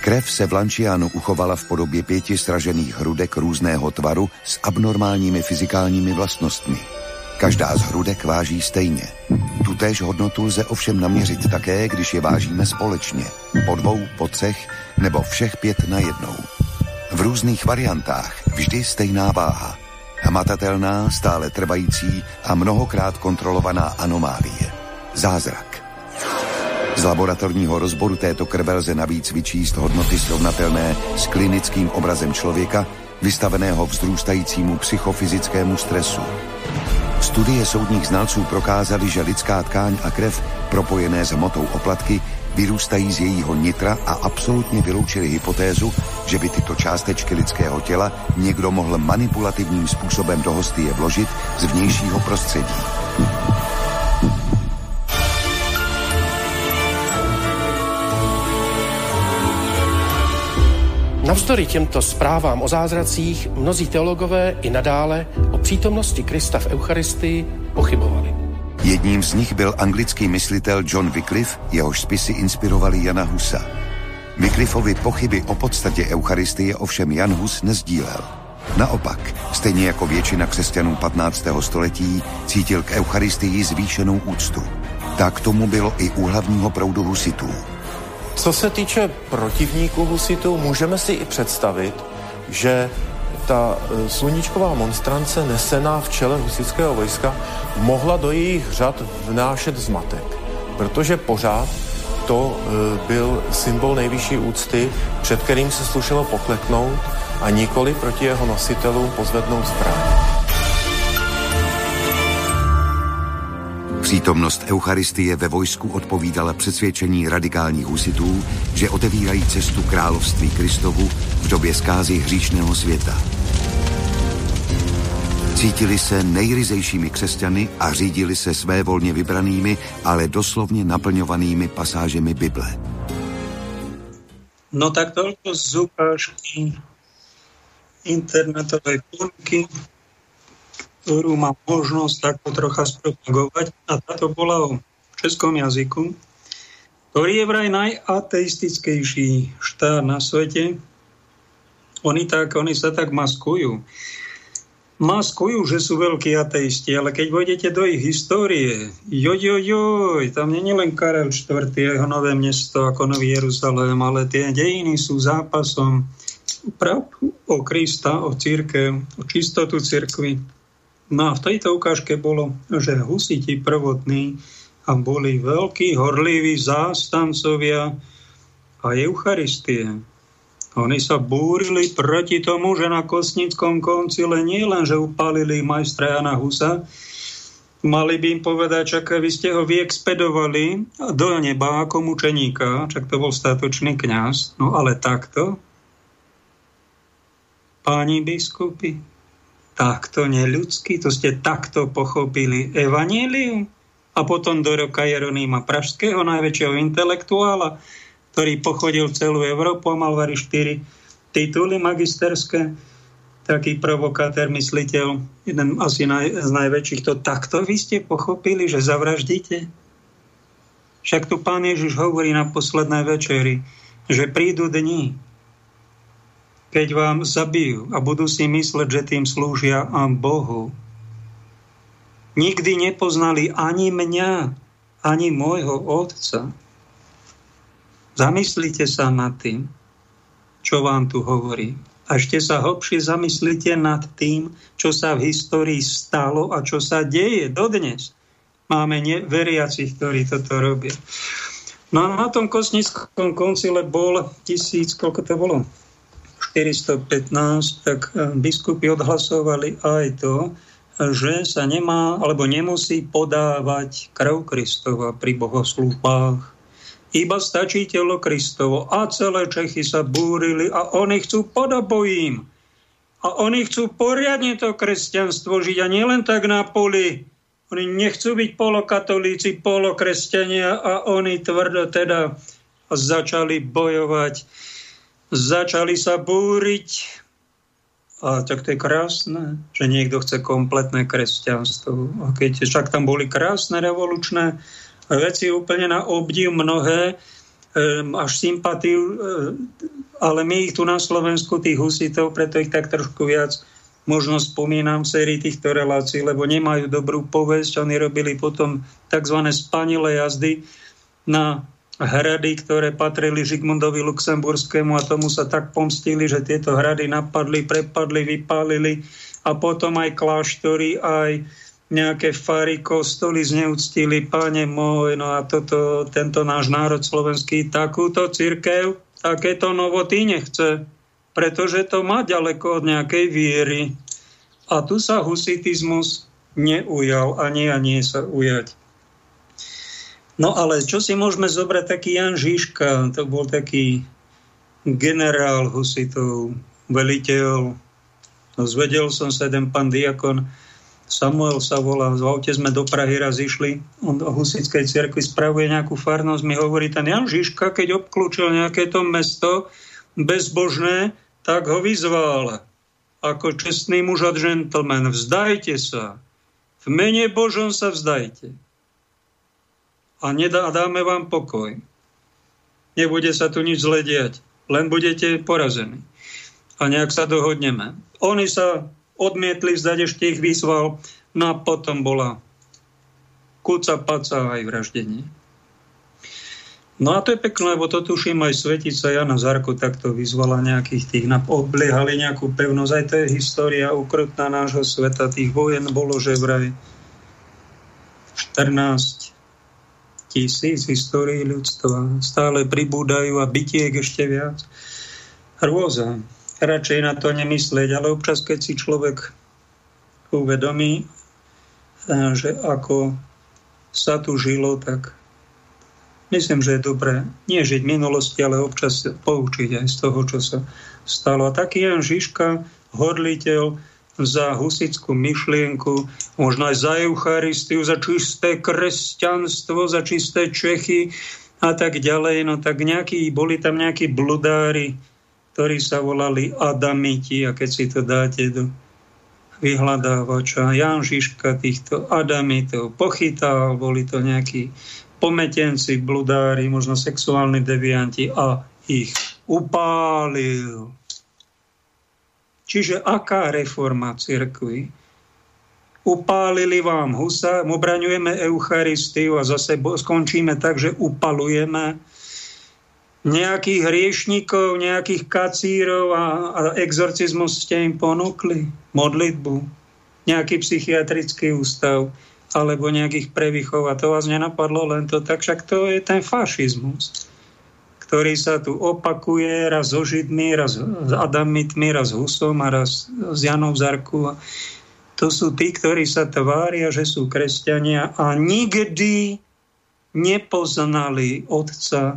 Krev se v Lanciánu uchovala v podobě pěti stražených hrudek různého tvaru s abnormálními fyzikálními vlastnostmi. Každá z hrudek váží stejně. Tutéž hodnotu lze ovšem naměřit také, když je vážíme společně. Po dvou, po třech nebo všech pět na jednou. V různých variantách vždy stejná váha. Hmatatelná, stále trvající a mnohokrát kontrolovaná anomálie. Zázrak. Z laboratorního rozboru této krve lze navíc vyčíst hodnoty srovnatelné s klinickým obrazem člověka, vystaveného vzrůstajícímu psychofyzickému stresu. Studie soudních znalců prokázaly, že lidská tkáň a krev propojené s hmotou oplatky vyrůstají z jejího nitra a absolutně vyloučili hypotézu, že by tyto částečky lidského těla někdo mohl manipulativním způsobem do hostie vložit z vnějšího prostředí. Navzdory těmto zprávám o zázracích mnozí teologové i nadále o přítomnosti Krista v Eucharistii pochybovali. Jedním z nich byl anglický myslitel John Wycliffe, jehož spisy inspirovali Jana Husa. Wycliffeovi pochyby o podstatě Eucharistie ovšem Jan Hus nezdílel. Naopak, stejně jako většina křesťanů 15. století, cítil k Eucharistii zvýšenou úctu. Tak tomu bylo i u hlavního proudu husitů. Co se týče protivníků husitů, můžeme si i představit, že ta e, sluníčková monstrance nesená v čele husického vojska mohla do jejich řad vnášet zmatek, protože pořád to e, byl symbol nejvyšší úcty, před kterým se slušelo pokleknout a nikoli proti jeho nositelům pozvednout zbraň. Přítomnost Eucharistie ve vojsku odpovídala přesvědčení radikálních husitů, že otevírají cestu království Kristovu v době zkázy hříšného světa. Cítili se nejryzejšími křesťany a řídili se své volně vybranými, ale doslovně naplňovanými pasážemi Bible. No tak toľko z ukážky internetovej ponuky ktorú mám možnosť takto trocha spropagovať. A táto bola o českom jazyku, ktorý je vraj najateistickejší štát na svete. Oni, tak, oni sa tak maskujú. Maskujú, že sú veľkí ateisti, ale keď vojdete do ich histórie, joj, joj, joj, tam je len Karel IV. jeho nové mesto ako Nový Jeruzalém, ale tie dejiny sú zápasom pravdu o Krista, o církev, o čistotu církvy, No a v tejto ukážke bolo, že husiti prvotní a boli veľkí, horliví zástancovia a Eucharistie. Oni sa búrili proti tomu, že na Kosnickom koncile nie len, že upálili majstra Jana Husa, mali by im povedať, čak vy ste ho vyexpedovali do neba ako mučeníka, čak to bol statočný kňaz, no ale takto, páni biskupy, takto neľudsky, to ste takto pochopili evanílium. A potom do roka Jeronýma Pražského, najväčšieho intelektuála, ktorý pochodil celú Európu a mal vari štyri tituly magisterské, taký provokátor, mysliteľ, jeden asi naj, z najväčších, to takto vy ste pochopili, že zavraždíte? Však tu pán Ježiš hovorí na poslednej večeri, že prídu dni, keď vám zabijú a budú si mysleť, že tým slúžia Bohu. Nikdy nepoznali ani mňa, ani môjho Otca. Zamyslite sa nad tým, čo vám tu hovorí. A ešte sa hlbšie zamyslite nad tým, čo sa v histórii stalo a čo sa deje dodnes. Máme neveriacich, ktorí toto robia. No a na tom kosnickom koncile bol tisíc, koľko to bolo? 415, tak e, biskupy odhlasovali aj to, že sa nemá alebo nemusí podávať krv Kristova pri bohoslúpách. Iba stačí telo Kristovo. A celé Čechy sa búrili a oni chcú podobojím. A oni chcú poriadne to kresťanstvo žiť a nielen tak na poli. Oni nechcú byť polokatolíci, polokresťania a oni tvrdo teda začali bojovať začali sa búriť. A tak to je krásne, že niekto chce kompletné kresťanstvo. A keď však tam boli krásne revolučné veci úplne na obdiv mnohé, až sympatiu, e, ale my ich tu na Slovensku, tých husitov, preto ich tak trošku viac možno spomínam v sérii týchto relácií, lebo nemajú dobrú povesť. Oni robili potom tzv. spanilé jazdy na hrady, ktoré patrili Žigmundovi Luxemburskému a tomu sa tak pomstili, že tieto hrady napadli, prepadli, vypálili a potom aj kláštory, aj nejaké fary, kostoly zneúctili, pane môj, no a toto, tento náš národ slovenský takúto církev, takéto novoty nechce, pretože to má ďaleko od nejakej viery. A tu sa husitizmus neujal, ani a nie sa ujať. No ale čo si môžeme zobrať? Taký Jan Žižka, to bol taký generál husitov, veliteľ. No, zvedel som sa jeden pán diakon, Samuel sa volá, v aute sme do Prahy raz išli, on do husickej cerkvi spravuje nejakú farnosť, mi hovorí ten Jan Žižka, keď obklúčil nejaké to mesto bezbožné, tak ho vyzval ako čestný muž a gentleman, vzdajte sa, v mene Božom sa vzdajte a nedá, dáme vám pokoj. Nebude sa tu nič zle diať, len budete porazení. A nejak sa dohodneme. Oni sa odmietli vzdať, ešte ich vyzval, no a potom bola kúca, paca aj vraždenie. No a to je pekné, lebo to tuším aj Svetica Jana Zarko takto vyzvala nejakých tých, obliehali nejakú pevnosť. Aj to je história ukrutná nášho sveta. Tých vojen bolo že vraj 14 tisíc histórií ľudstva. Stále pribúdajú a bytiek ešte viac. Hrôza. Radšej na to nemyslieť, ale občas, keď si človek uvedomí, eh, že ako sa tu žilo, tak myslím, že je dobré nie žiť v minulosti, ale občas poučiť aj z toho, čo sa stalo. A taký Jan Žižka, horliteľ, za husickú myšlienku, možno aj za Eucharistiu, za čisté kresťanstvo, za čisté Čechy a tak ďalej. No tak nejakí, boli tam nejakí bludári, ktorí sa volali Adamiti a keď si to dáte do vyhľadávača, Jan Žižka týchto Adamitov pochytal, boli to nejakí pometenci, bludári, možno sexuálni devianti a ich upálil. Čiže aká reforma cirkvi? Upálili vám husa, obraňujeme Eucharistiu a zase skončíme tak, že upalujeme nejakých hriešnikov, nejakých kacírov a, a exorcizmus ste im ponúkli, modlitbu, nejaký psychiatrický ústav alebo nejakých prevychov a to vás nenapadlo len to, tak však to je ten fašizmus ktorý sa tu opakuje raz so Židmi, raz s Adamitmi, raz Husom a raz s Janou Zarku. To sú tí, ktorí sa tvária, že sú kresťania a nikdy nepoznali Otca,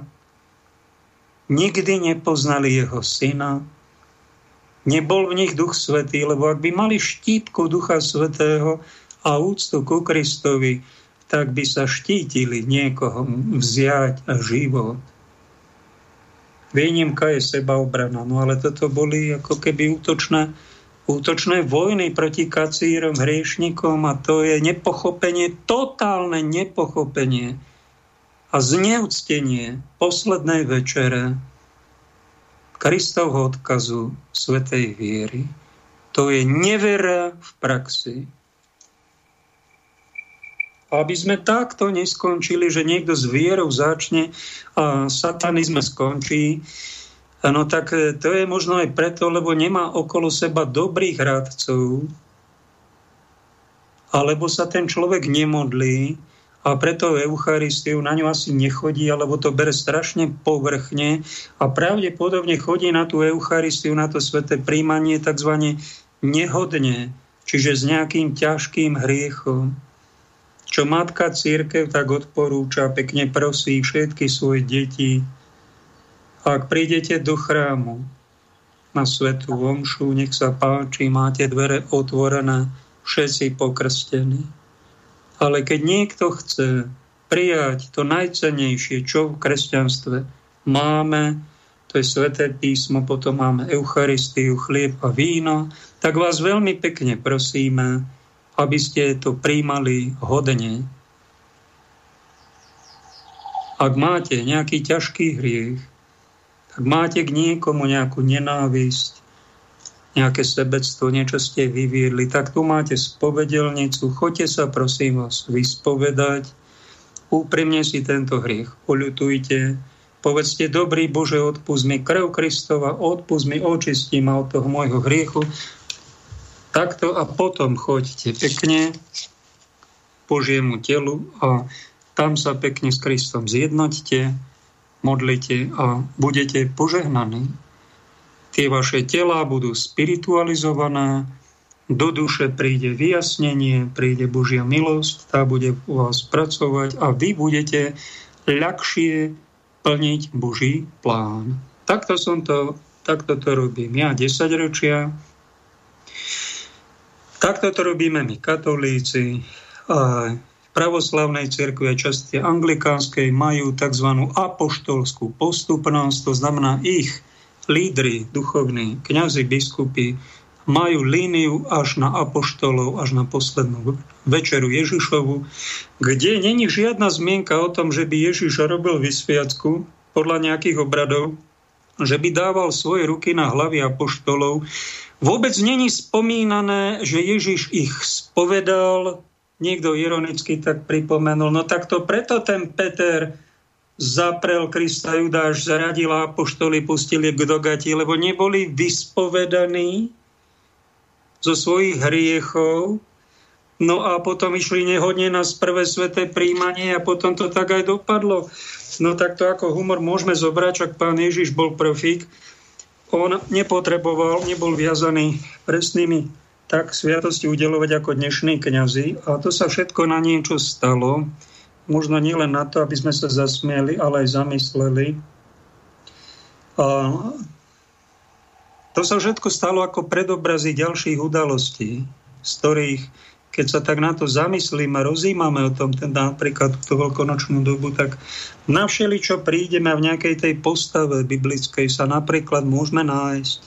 nikdy nepoznali Jeho Syna, nebol v nich Duch Svetý, lebo ak by mali štítku Ducha Svetého a úctu ku Kristovi, tak by sa štítili niekoho vziať a život. Výnimka je sebaobrana. No ale toto boli ako keby útočné, útočné vojny proti kacírom, hriešnikom a to je nepochopenie, totálne nepochopenie a zneúctenie poslednej večere Kristovho odkazu Svetej viery. To je nevera v praxi. Aby sme takto neskončili, že niekto s vierou začne a satanizme skončí, no tak e, to je možno aj preto, lebo nemá okolo seba dobrých radcov, alebo sa ten človek nemodlí, a preto Eucharistiu na ňu asi nechodí, alebo to bere strašne povrchne a pravdepodobne chodí na tú Eucharistiu, na to sveté príjmanie tzv. nehodne, čiže s nejakým ťažkým hriechom. Čo matka církev tak odporúča, pekne prosí všetky svoje deti, ak prídete do chrámu na svetú omšu, nech sa páči, máte dvere otvorené, všetci pokrstení. Ale keď niekto chce prijať to najcenejšie, čo v kresťanstve máme, to je sveté písmo, potom máme Eucharistiu, chlieb a víno, tak vás veľmi pekne prosíme, aby ste to príjmali hodne. Ak máte nejaký ťažký hriech, ak máte k niekomu nejakú nenávisť, nejaké sebectvo, niečo ste vyviedli, tak tu máte spovedelnicu, choďte sa prosím vás vyspovedať, úprimne si tento hriech poľutujte, povedzte, dobrý Bože, odpust mi krv Kristova, odpust mi, očistí ma od toho môjho hriechu, takto a potom choďte pekne Božiemu telu a tam sa pekne s Kristom zjednoťte, modlite a budete požehnaní tie vaše tela budú spiritualizované, do duše príde vyjasnenie, príde Božia milosť, tá bude u vás pracovať a vy budete ľahšie plniť Boží plán. Takto som to, takto to robím ja 10 ročia. Takto to robíme my katolíci. A pravoslavnej cirkvi a časti anglikánskej majú tzv. apoštolskú postupnosť, to znamená ich lídry duchovní, kňazi, biskupy majú líniu až na apoštolov, až na poslednú večeru Ježišovu, kde není žiadna zmienka o tom, že by Ježiš robil vysviacku podľa nejakých obradov, že by dával svoje ruky na hlavy apoštolov. Vôbec není spomínané, že Ježiš ich spovedal, niekto ironicky tak pripomenul, no tak to preto ten Peter zaprel Krista Judáš, zaradila apoštoli, pustili k dogati, lebo neboli vyspovedaní zo svojich hriechov, no a potom išli nehodne na prvé sveté príjmanie a potom to tak aj dopadlo. No tak to ako humor môžeme zobrať, čak pán Ježiš bol profík, on nepotreboval, nebol viazaný presnými tak sviatosti udelovať ako dnešní kňazi a to sa všetko na niečo stalo možno nielen na to, aby sme sa zasmieli, ale aj zamysleli. A to sa všetko stalo ako predobrazy ďalších udalostí, z ktorých, keď sa tak na to zamyslíme rozímame o tom, teda napríklad tú veľkonočnú dobu, tak na čo prídeme v nejakej tej postave biblickej, sa napríklad môžeme nájsť.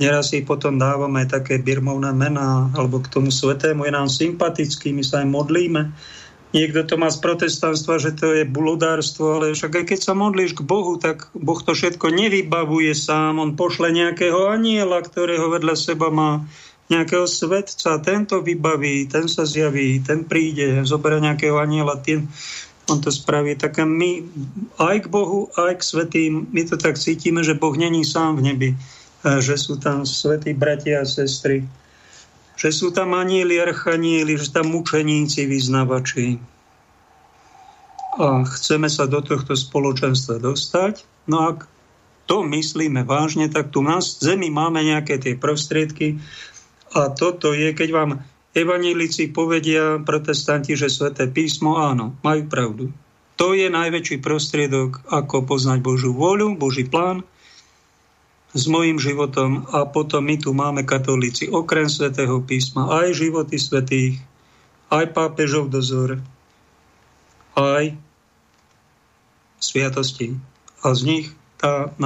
Neraz si potom dávame také birmovné mená, alebo k tomu svetému je nám sympatický, my sa aj modlíme Niekto to má z protestantstva, že to je bludárstvo, ale však aj keď sa modlíš k Bohu, tak Boh to všetko nevybavuje sám. On pošle nejakého aniela, ktorého vedľa seba má nejakého svetca, ten to vybaví, ten sa zjaví, ten príde, zoberie nejakého aniela, ten, on to spraví. Tak my aj k Bohu, aj k svetým, my to tak cítime, že Boh není sám v nebi, že sú tam svetí bratia a sestry, že sú tam anieli, archanieli, že tam mučeníci, vyznavači. A chceme sa do tohto spoločenstva dostať. No ak to myslíme vážne, tak tu na zemi máme nejaké tie prostriedky a toto je, keď vám evanílici povedia, protestanti, že sveté písmo, áno, majú pravdu. To je najväčší prostriedok, ako poznať Božú voľu, Boží plán s mojim životom a potom my tu máme katolíci okrem svätého písma aj životy svetých, aj pápežov dozor, aj sviatosti. A z nich tá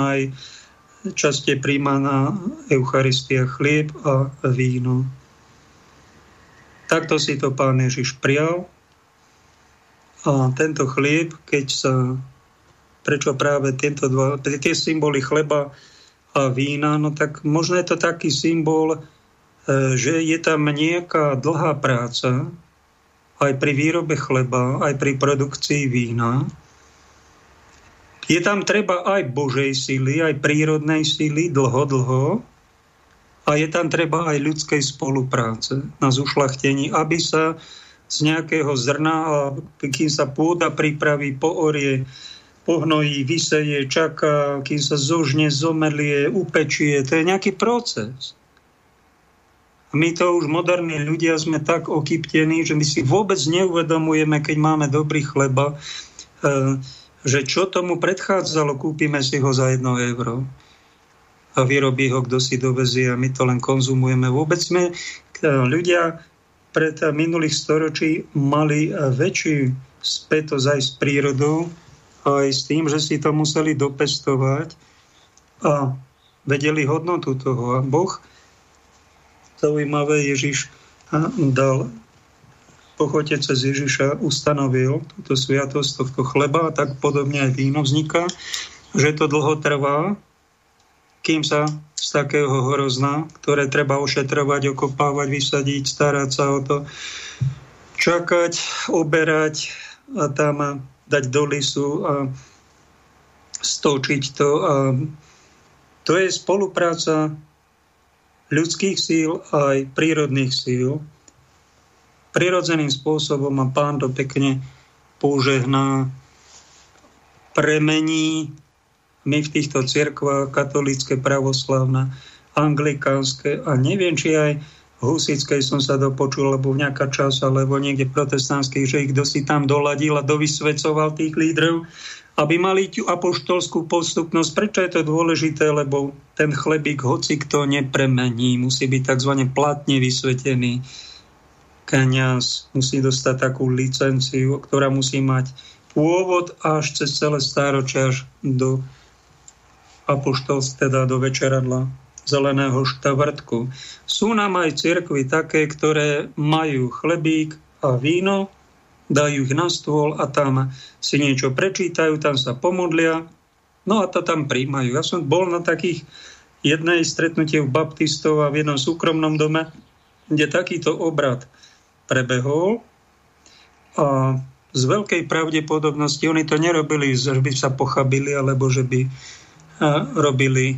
najčastie príjmaná Eucharistia chlieb a víno. Takto si to pán Ježiš prijal. A tento chlieb, keď sa, prečo práve tieto dva, tie symboly chleba a vína, no tak možno je to taký symbol, e, že je tam nejaká dlhá práca aj pri výrobe chleba, aj pri produkcii vína. Je tam treba aj Božej síly, aj prírodnej síly, dlho, dlho. A je tam treba aj ľudskej spolupráce na zušlachtení, aby sa z nejakého zrna a kým sa pôda pripraví, poorie, pohnojí, vyseje, čaká, kým sa zožne, zomelie, upečie. To je nejaký proces. A my to už moderní ľudia sme tak okyptení, že my si vôbec neuvedomujeme, keď máme dobrý chleba, e, že čo tomu predchádzalo, kúpime si ho za jedno euro a vyrobí ho, kto si dovezie a my to len konzumujeme. Vôbec sme e, ľudia pred minulých storočí mali e, väčší spätosť aj s prírodou, aj s tým, že si to museli dopestovať a vedeli hodnotu toho. A Boh zaujímavé Ježiš dal pochote cez Ježiša ustanovil túto sviatosť tohto chleba a tak podobne aj víno vzniká, že to dlho trvá, kým sa z takého hrozna, ktoré treba ošetrovať, okopávať, vysadiť, starať sa o to, čakať, oberať a tam dať do lisu a stočiť to. A to je spolupráca ľudských síl aj prírodných síl. Prirodzeným spôsobom a pán to pekne požehná, premení. My v týchto cirkvách, katolícke, pravoslavná, anglikánske a neviem, či aj husickej som sa dopočul, lebo v nejaká čas, alebo niekde protestantských, že ich si tam doladil a dovysvecoval tých lídrov aby mali tú apoštolskú postupnosť. Prečo je to dôležité? Lebo ten chlebík, hoci kto nepremení, musí byť tzv. platne vysvetený. Keniaz musí dostať takú licenciu, ktorá musí mať pôvod až cez celé stáročia až do apoštolstv, teda do večeradla zeleného štvrtku. Sú nám aj cirkvy také, ktoré majú chlebík a víno, dajú ich na stôl a tam si niečo prečítajú, tam sa pomodlia, no a to tam príjmajú. Ja som bol na takých jednej stretnutie v baptistov a v jednom súkromnom dome, kde takýto obrad prebehol a z veľkej pravdepodobnosti oni to nerobili, že by sa pochabili alebo že by robili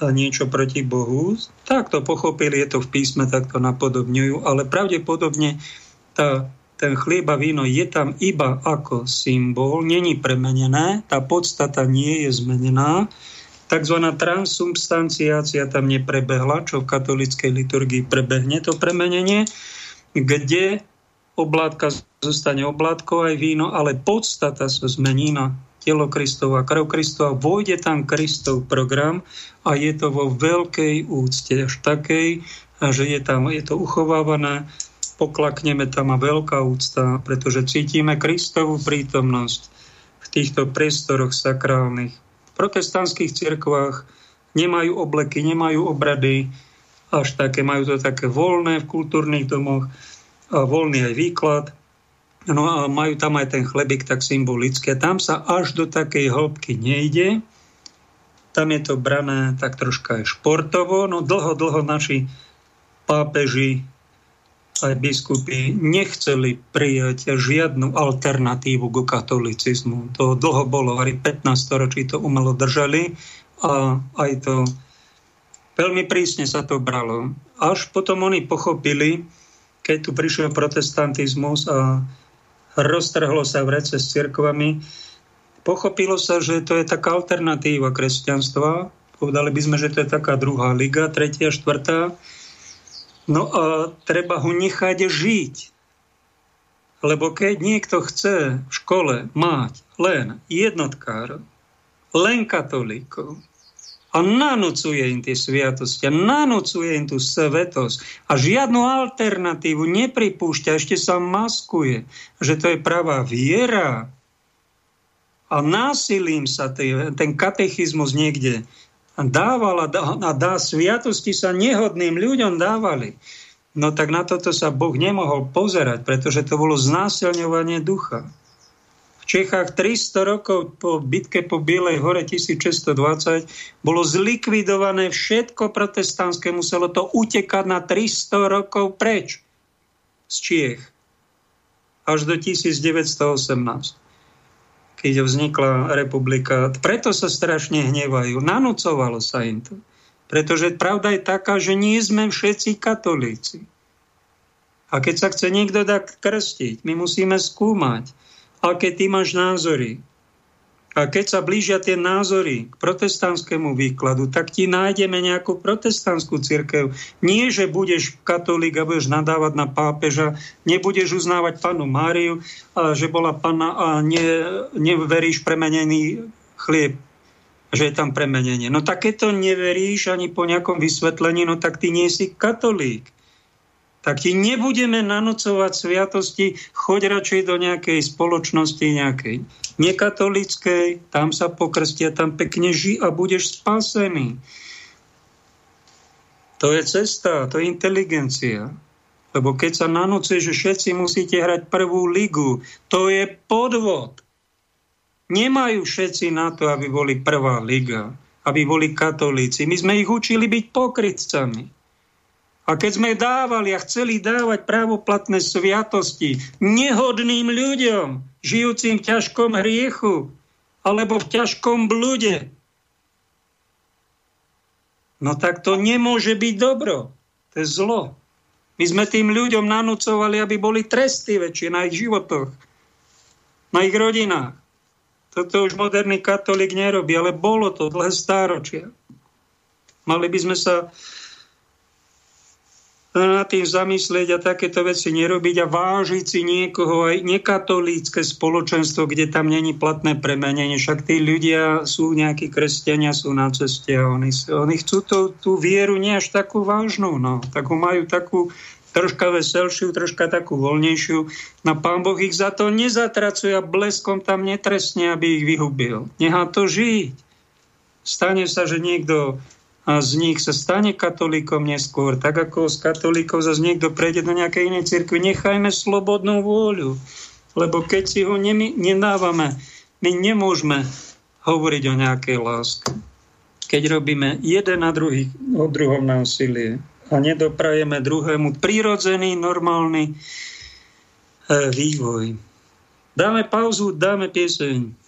niečo proti Bohu. Tak to pochopili, je to v písme, tak to napodobňujú, ale pravdepodobne tá ten chlieb víno je tam iba ako symbol, není premenené, tá podstata nie je zmenená, takzvaná transubstanciácia tam neprebehla, čo v katolíckej liturgii prebehne to premenenie, kde oblátka zostane oblátkou aj víno, ale podstata sa zmení na telo Kristova, krv Kristova, vojde tam Kristov program a je to vo veľkej úcte, až takej, že je tam, je to uchovávané poklakneme tam a veľká úcta, pretože cítime Kristovú prítomnosť v týchto priestoroch sakrálnych. V protestantských cirkvách nemajú obleky, nemajú obrady, až také, majú to také voľné v kultúrnych domoch a voľný aj výklad. No a majú tam aj ten chlebík tak symbolické. Tam sa až do takej hĺbky nejde. Tam je to brané tak troška aj športovo. No dlho, dlho naši pápeži aj biskupy nechceli prijať žiadnu alternatívu k katolicizmu. To dlho bolo, aj 15 storočí to umelo držali a aj to veľmi prísne sa to bralo. Až potom oni pochopili, keď tu prišiel protestantizmus a roztrhlo sa v rece s cirkvami, pochopilo sa, že to je taká alternatíva kresťanstva. Povedali by sme, že to je taká druhá liga, tretia, štvrtá No a treba ho nechať žiť. Lebo keď niekto chce v škole mať len jednotkár, len katolíkov, a nanúcuje im tie sviatosti a nanúcuje im tú svetosť a žiadnu alternatívu nepripúšťa, ešte sa maskuje, že to je pravá viera a násilím sa tý, ten katechizmus niekde dával a dá, a dá sviatosti sa nehodným ľuďom dávali. No tak na toto sa Boh nemohol pozerať, pretože to bolo znásilňovanie ducha. Čechách 300 rokov po bitke po Bielej hore 1620 bolo zlikvidované všetko protestantské, muselo to utekať na 300 rokov preč z Čiech až do 1918 keď vznikla republika. Preto sa strašne hnevajú. Nanúcovalo sa im to. Pretože pravda je taká, že nie sme všetci katolíci. A keď sa chce niekto dať krstiť, my musíme skúmať, aké ty máš názory. A keď sa blížia tie názory k protestantskému výkladu, tak ti nájdeme nejakú protestantskú církev. Nie, že budeš katolík a budeš nadávať na pápeža, nebudeš uznávať panu Máriu, že bola pana a ne, neveríš premenený chlieb že je tam premenenie. No tak keď to neveríš ani po nejakom vysvetlení, no tak ty nie si katolík. Tak ti nebudeme nanocovať sviatosti, choď radšej do nejakej spoločnosti, nejakej nekatolickej, tam sa pokrstia, tam pekne ži a budeš spasený. To je cesta, to je inteligencia. Lebo keď sa nanocuje, že všetci musíte hrať prvú ligu, to je podvod. Nemajú všetci na to, aby boli prvá liga, aby boli katolíci. My sme ich učili byť pokrytcami. A keď sme dávali a chceli dávať právoplatné sviatosti nehodným ľuďom, žijúcim v ťažkom hriechu alebo v ťažkom blude, no tak to nemôže byť dobro. To je zlo. My sme tým ľuďom nanúcovali, aby boli tresty väčšie na ich životoch, na ich rodinách. Toto už moderný katolík nerobí, ale bolo to dlhé stáročia. Mali by sme sa na tým zamyslieť a takéto veci nerobiť a vážiť si niekoho aj nekatolícke spoločenstvo, kde tam není platné premenenie. Však tí ľudia sú nejakí kresťania, sú na ceste a oni, oni chcú to, tú vieru nie až takú vážnu. No. Tak majú takú troška veselšiu, troška takú voľnejšiu. Na pán Boh ich za to nezatracuje a bleskom tam netresne, aby ich vyhubil. Nechá to žiť. Stane sa, že niekto z nich sa stane katolíkom neskôr, tak ako z katolíkov zase niekto prejde do nejakej inej cirkvi. Nechajme slobodnú vôľu, lebo keď si ho nedávame, my nemôžeme hovoriť o nejakej láske. Keď robíme jeden na druhý, o druhom násilie, a nedoprajeme druhému prírodzený, normálny e, vývoj. Dáme pauzu, dáme pieseň.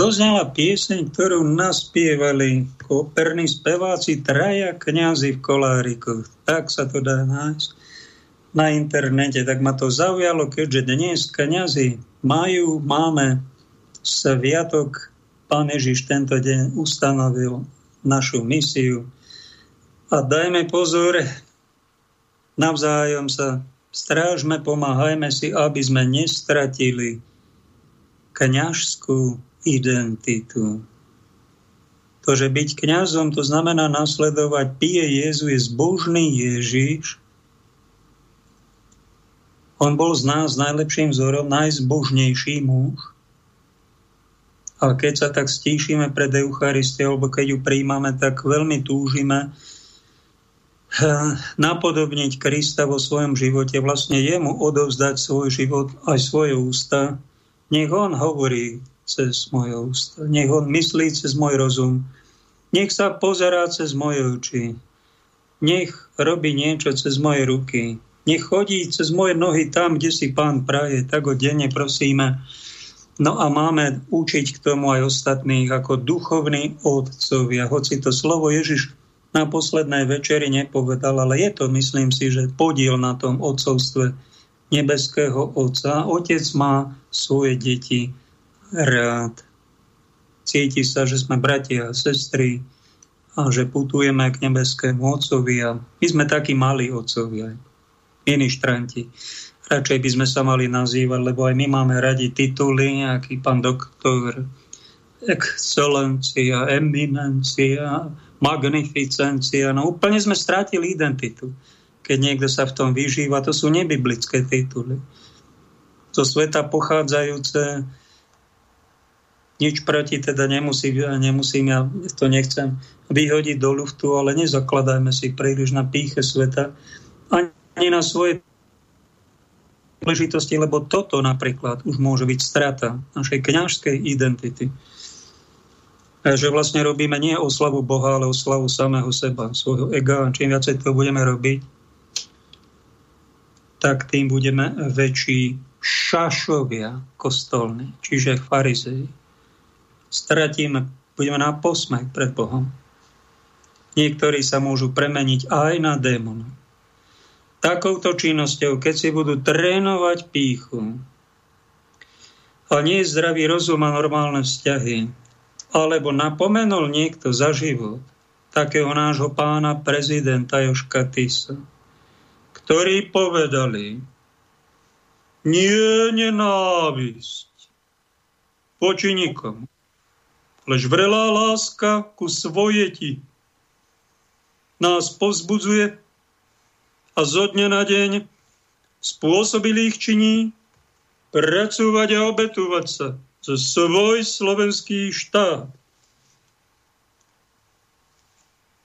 Doznala pieseň, ktorú naspievali operní speváci traja kňazi v Koláriku. Tak sa to dá nájsť na internete. Tak ma to zaujalo, keďže dnes kňazi majú, máme sviatok, Pán Ježiš tento deň ustanovil našu misiu. A dajme pozor, navzájom sa strážme, pomáhajme si, aby sme nestratili kňažskú identitu. To, že byť kňazom, to znamená nasledovať pije Jezu, je zbožný Ježiš. On bol z nás najlepším vzorom, najzbožnejší muž. A keď sa tak stíšime pred Eucharistiou, alebo keď ju príjmame, tak veľmi túžime eh, napodobniť Krista vo svojom živote, vlastne jemu odovzdať svoj život aj svoje ústa. Nech on hovorí cez moje ústa. Nech on myslí cez môj rozum. Nech sa pozerá cez moje oči. Nech robí niečo cez moje ruky. Nech chodí cez moje nohy tam, kde si pán praje. Tak ho denne prosíme. No a máme učiť k tomu aj ostatných ako duchovní otcovia. Hoci to slovo Ježiš na poslednej večeri nepovedal, ale je to, myslím si, že podiel na tom otcovstve nebeského Otca. Otec má svoje deti rád. Cíti sa, že sme bratia a sestry a že putujeme k nebeskému Otcovi a my sme takí malí Otcovia, ministranti. Radšej by sme sa mali nazývať, lebo aj my máme radi tituly, aký pán doktor, excelencia, eminencia, magnificencia. No úplne sme strátili identitu. Keď niekto sa v tom vyžíva, to sú nebiblické tituly. Zo sveta pochádzajúce nič proti teda nemusím, nemusím, ja to nechcem vyhodiť do luftu, ale nezakladajme si príliš na píche sveta ani na svoje príležitosti, lebo toto napríklad už môže byť strata našej kňažskej identity. Že vlastne robíme nie oslavu Boha, ale oslavu samého seba, svojho ega. Čím viacej to budeme robiť, tak tým budeme väčší šašovia kostolní, čiže farizei stratíme, budeme na posmech pred Bohom. Niektorí sa môžu premeniť aj na démona. Takouto činnosťou, keď si budú trénovať píchu, a nie zdravý rozum a normálne vzťahy, alebo napomenul niekto za život takého nášho pána prezidenta Joška Tisa, ktorí povedali, nie nenávisť voči nikomu, lež vrelá láska ku svojeti nás povzbudzuje a zo dňa na deň spôsobili ich činí pracovať a obetovať sa za svoj slovenský štát.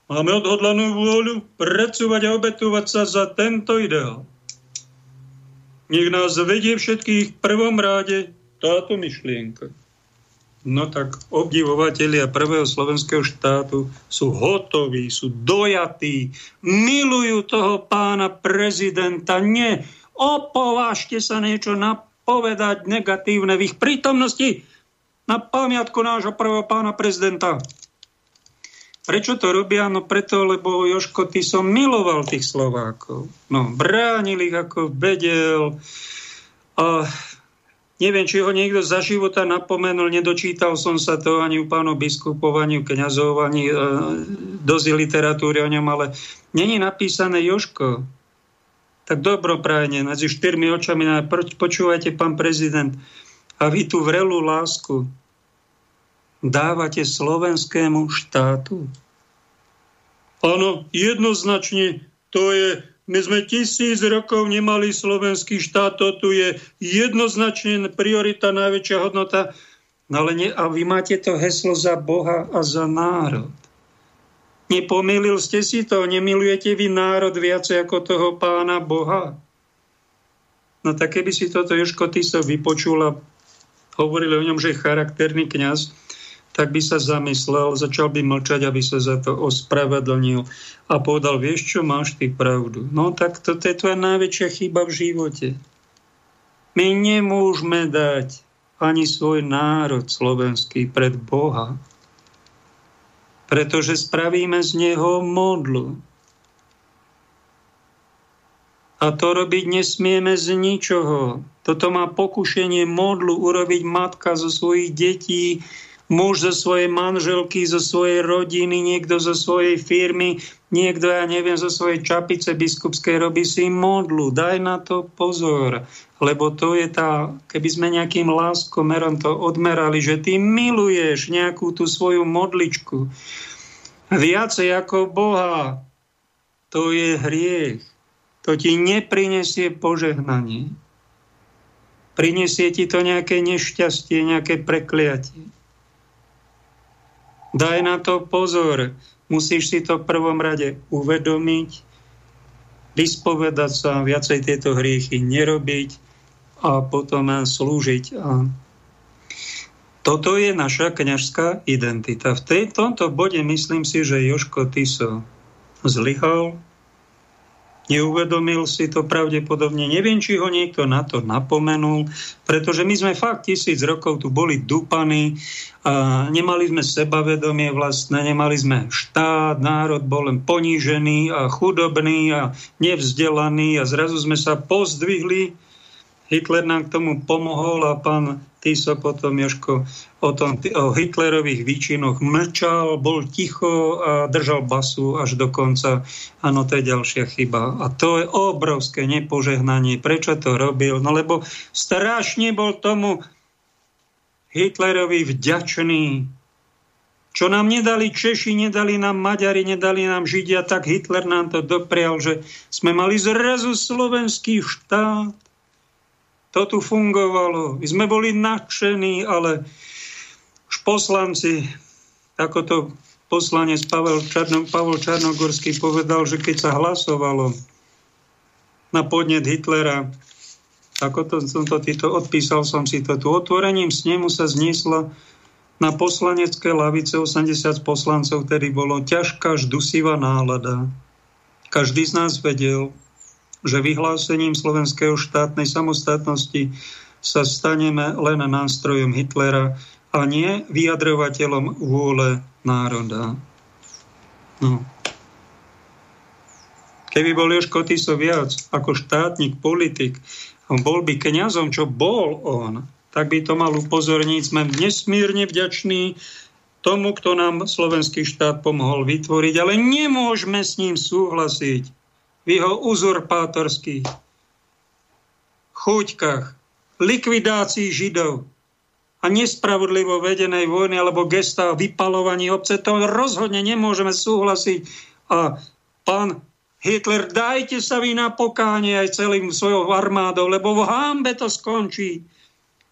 Máme odhodlanú vôľu pracovať a obetovať sa za tento ideál. Nech nás vedie všetkých v prvom ráde táto myšlienka. No tak obdivovatelia prvého slovenského štátu sú hotoví, sú dojatí, milujú toho pána prezidenta. Nie, opovážte sa niečo napovedať negatívne v ich prítomnosti na pamiatku nášho prvého pána prezidenta. Prečo to robia? No preto, lebo Joško, ty som miloval tých Slovákov. No, bránil ich ako vedel. A Neviem, či ho niekto za života napomenul, nedočítal som sa to ani u pánov biskupov, ani u kniazov, ani e, dosť literatúry o ňom, ale není napísané Joško. Tak dobroprajne, medzi štyrmi očami, počúvajte, pán prezident, a vy tú vrelú lásku dávate slovenskému štátu. Áno, jednoznačne to je my sme tisíc rokov nemali slovenský štát, to tu je jednoznačne priorita, najväčšia hodnota. No ale nie, a vy máte to heslo za Boha a za národ. Nepomýlil ste si to, nemilujete vy národ viacej ako toho pána Boha. No tak keby si toto Joško Tiso vypočul a hovorili o ňom, že je charakterný kňaz, tak by sa zamyslel, začal by mlčať, aby sa za to ospravedlnil a povedal, vieš čo, máš ty pravdu. No tak toto je tvoja najväčšia chyba v živote. My nemôžeme dať ani svoj národ slovenský pred Boha. Pretože spravíme z neho modlu. A to robiť nesmieme z ničoho. Toto má pokušenie modlu urobiť matka zo svojich detí, muž zo svojej manželky, zo svojej rodiny, niekto zo svojej firmy, niekto, ja neviem, zo svojej čapice biskupskej robí si modlu. Daj na to pozor, lebo to je tá, keby sme nejakým láskomerom to odmerali, že ty miluješ nejakú tú svoju modličku viacej ako Boha, to je hriech. To ti neprinesie požehnanie. Prinesie ti to nejaké nešťastie, nejaké prekliatie. Daj na to pozor. Musíš si to v prvom rade uvedomiť, vyspovedať sa, viacej tieto hriechy nerobiť a potom slúžiť. A toto je naša kňažská identita. V tej, tomto bode myslím si, že Joško Tiso zlyhal, Neuvedomil si to pravdepodobne. Neviem, či ho niekto na to napomenul, pretože my sme fakt tisíc rokov tu boli dupaní a nemali sme sebavedomie vlastné, nemali sme štát, národ bol len ponížený a chudobný a nevzdelaný a zrazu sme sa pozdvihli Hitler nám k tomu pomohol a pán Tiso potom, Joško, o, tom, o Hitlerových výčinoch mlčal, bol ticho a držal basu až do konca. Áno, to je ďalšia chyba. A to je obrovské nepožehnanie. Prečo to robil? No lebo strašne bol tomu Hitlerovi vďačný. Čo nám nedali Češi, nedali nám Maďari, nedali nám Židia, tak Hitler nám to doprial, že sme mali zrazu slovenský štát to tu fungovalo. My sme boli nadšení, ale už poslanci, ako to poslanec Pavel, Čarno, Pavel Čarnogorský povedal, že keď sa hlasovalo na podnet Hitlera, ako to, som to týto, odpísal som si to tu, otvorením snemu sa zniesla na poslanecké lavice 80 poslancov, ktorý bolo ťažká, ždusivá nálada. Každý z nás vedel, že vyhlásením slovenského štátnej samostatnosti sa staneme len nástrojom Hitlera a nie vyjadrovateľom vôle národa. No. Keby bol Jožko Tiso viac ako štátnik, politik, bol by kňazom, čo bol on, tak by to mal upozorniť. Sme nesmírne vďační tomu, kto nám slovenský štát pomohol vytvoriť, ale nemôžeme s ním súhlasiť v jeho uzurpátorských chúťkach, likvidácii Židov a nespravodlivo vedenej vojny alebo gesta vypalovaní obce, to rozhodne nemôžeme súhlasiť. A pán Hitler, dajte sa vy na pokánie aj celým svojou armádou, lebo v hámbe to skončí.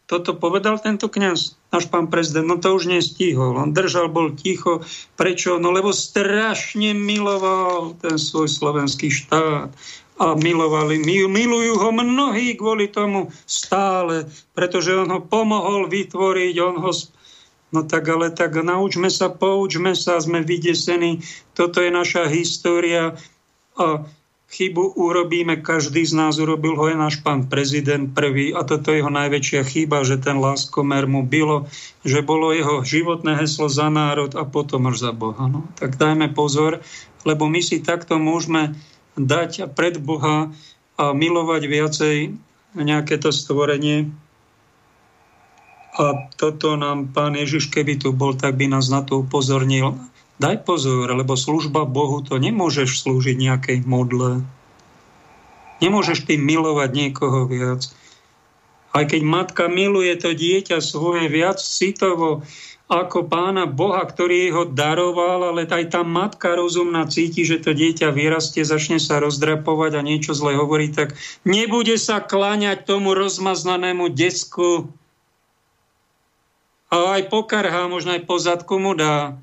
Toto povedal tento kňaz, náš pán prezident, no to už nestihol. On držal, bol ticho. Prečo? No lebo strašne miloval ten svoj slovenský štát. A milovali, milujú ho mnohí kvôli tomu stále, pretože on ho pomohol vytvoriť, on ho No tak ale tak naučme sa, poučme sa, sme vydesení, toto je naša história a chybu urobíme, každý z nás urobil ho aj náš pán prezident prvý a toto je jeho najväčšia chyba, že ten láskomer mu bylo, že bolo jeho životné heslo za národ a potom až za Boha. No, tak dajme pozor, lebo my si takto môžeme dať pred Boha a milovať viacej nejaké to stvorenie. A toto nám pán Ježiš, keby tu bol, tak by nás na to upozornil Daj pozor, lebo služba Bohu to nemôžeš slúžiť nejakej modle. Nemôžeš ty milovať niekoho viac. Aj keď matka miluje to dieťa svoje viac citovo ako pána Boha, ktorý ho daroval, ale aj tá matka rozumná cíti, že to dieťa vyrastie, začne sa rozdrapovať a niečo zle hovorí, tak nebude sa kláňať tomu rozmaznanému desku. A aj pokarhá, možno aj pozadku mu dá.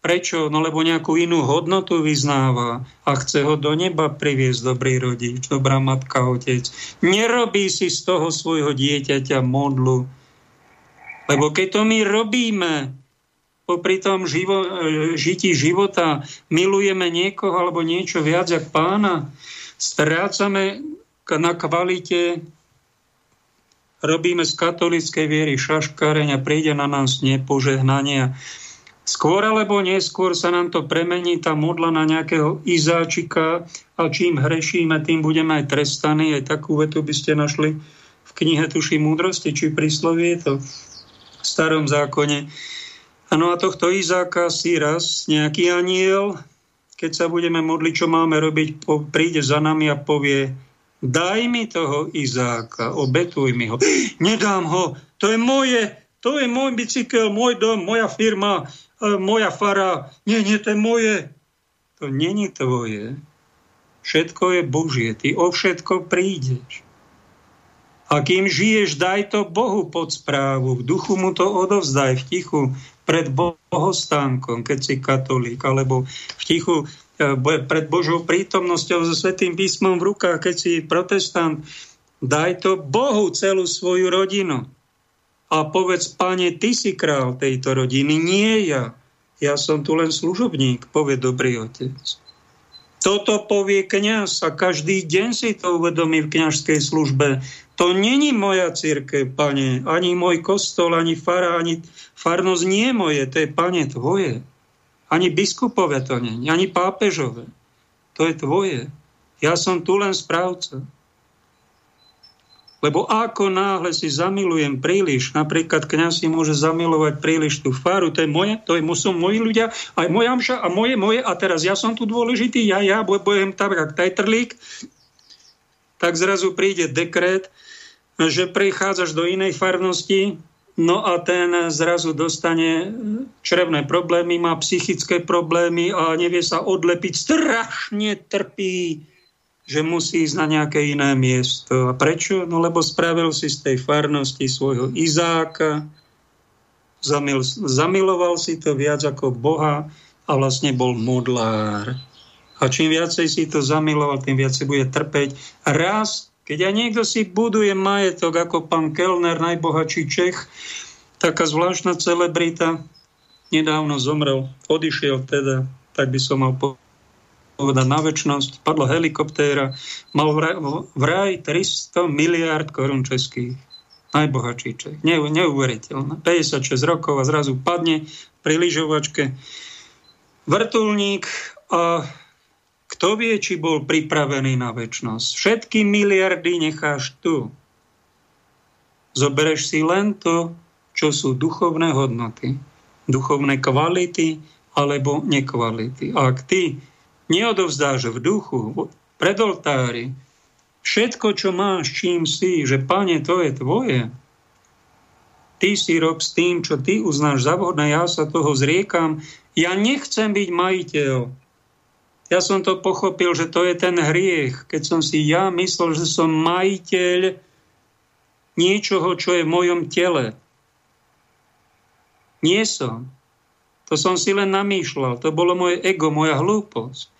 Prečo? No lebo nejakú inú hodnotu vyznáva a chce ho do neba priviesť dobrý rodič, dobrá matka, otec. Nerobí si z toho svojho dieťaťa modlu. Lebo keď to my robíme, popri tom živo, žití života milujeme niekoho alebo niečo viac jak pána, strácame na kvalite robíme z katolíckej viery šaškareň a príde na nás nepožehnania. Skôr alebo neskôr sa nám to premení tá modla na nejakého izáčika a čím hrešíme, tým budeme aj trestaní. Aj takú vetu by ste našli v knihe Tuší múdrosti, či príslovie, to v starom zákone. Ano a tohto Izáka si raz nejaký aniel, keď sa budeme modliť, čo máme robiť, príde za nami a povie, daj mi toho Izáka, obetuj mi ho. Nedám ho, to je moje, to je môj bicykel, môj dom, moja firma, moja fara, nie, nie, to je moje. To není tvoje. Všetko je Božie. Ty o všetko prídeš. A kým žiješ, daj to Bohu pod správu. V duchu mu to odovzdaj v tichu pred bohostánkom, keď si katolík, alebo v tichu e, pred Božou prítomnosťou so Svetým písmom v rukách, keď si protestant. Daj to Bohu celú svoju rodinu a povedz, pane, ty si král tejto rodiny, nie ja. Ja som tu len služobník, povie dobrý otec. Toto povie kňaz a každý deň si to uvedomí v kňažskej službe. To není moja církev, pane, ani môj kostol, ani fara, ani farnosť nie je moje, to je, pane, tvoje. Ani biskupové to nie, ani pápežové. To je tvoje. Ja som tu len správca. Lebo ako náhle si zamilujem príliš, napríklad kňaz si môže zamilovať príliš tú faru, to je moje, to je, sú moji ľudia, aj moja mša a moje, moje, a teraz ja som tu dôležitý, ja, ja budem tam jak tajtrlík, tak zrazu príde dekret, že prichádzaš do inej farnosti, no a ten zrazu dostane črevné problémy, má psychické problémy a nevie sa odlepiť, strašne trpí že musí ísť na nejaké iné miesto. A prečo? No lebo spravil si z tej farnosti svojho Izáka, zamil, zamiloval si to viac ako Boha a vlastne bol modlár. A čím viacej si to zamiloval, tým viacej bude trpeť. Raz, keď aj niekto si buduje majetok ako pán Kellner, najbohatší Čech, taká zvláštna celebrita, nedávno zomrel, odišiel teda, tak by som mal povedať povedať na väčšnosť, padla helikoptéra, mal vraj 300 miliard korún českých. Najbohatší Čech. Ne, neuveriteľné. 56 rokov a zrazu padne pri lyžovačke vrtulník a kto vie, či bol pripravený na väčšnosť. Všetky miliardy necháš tu. Zobereš si len to, čo sú duchovné hodnoty, duchovné kvality alebo nekvality. A ak ty neodovzdáš v duchu, pred oltári, všetko, čo máš, čím si, že pane, to je tvoje, ty si rob s tým, čo ty uznáš za vhodné, ja sa toho zriekam, ja nechcem byť majiteľ. Ja som to pochopil, že to je ten hriech, keď som si ja myslel, že som majiteľ niečoho, čo je v mojom tele. Nie som. To som si len namýšľal. To bolo moje ego, moja hlúposť.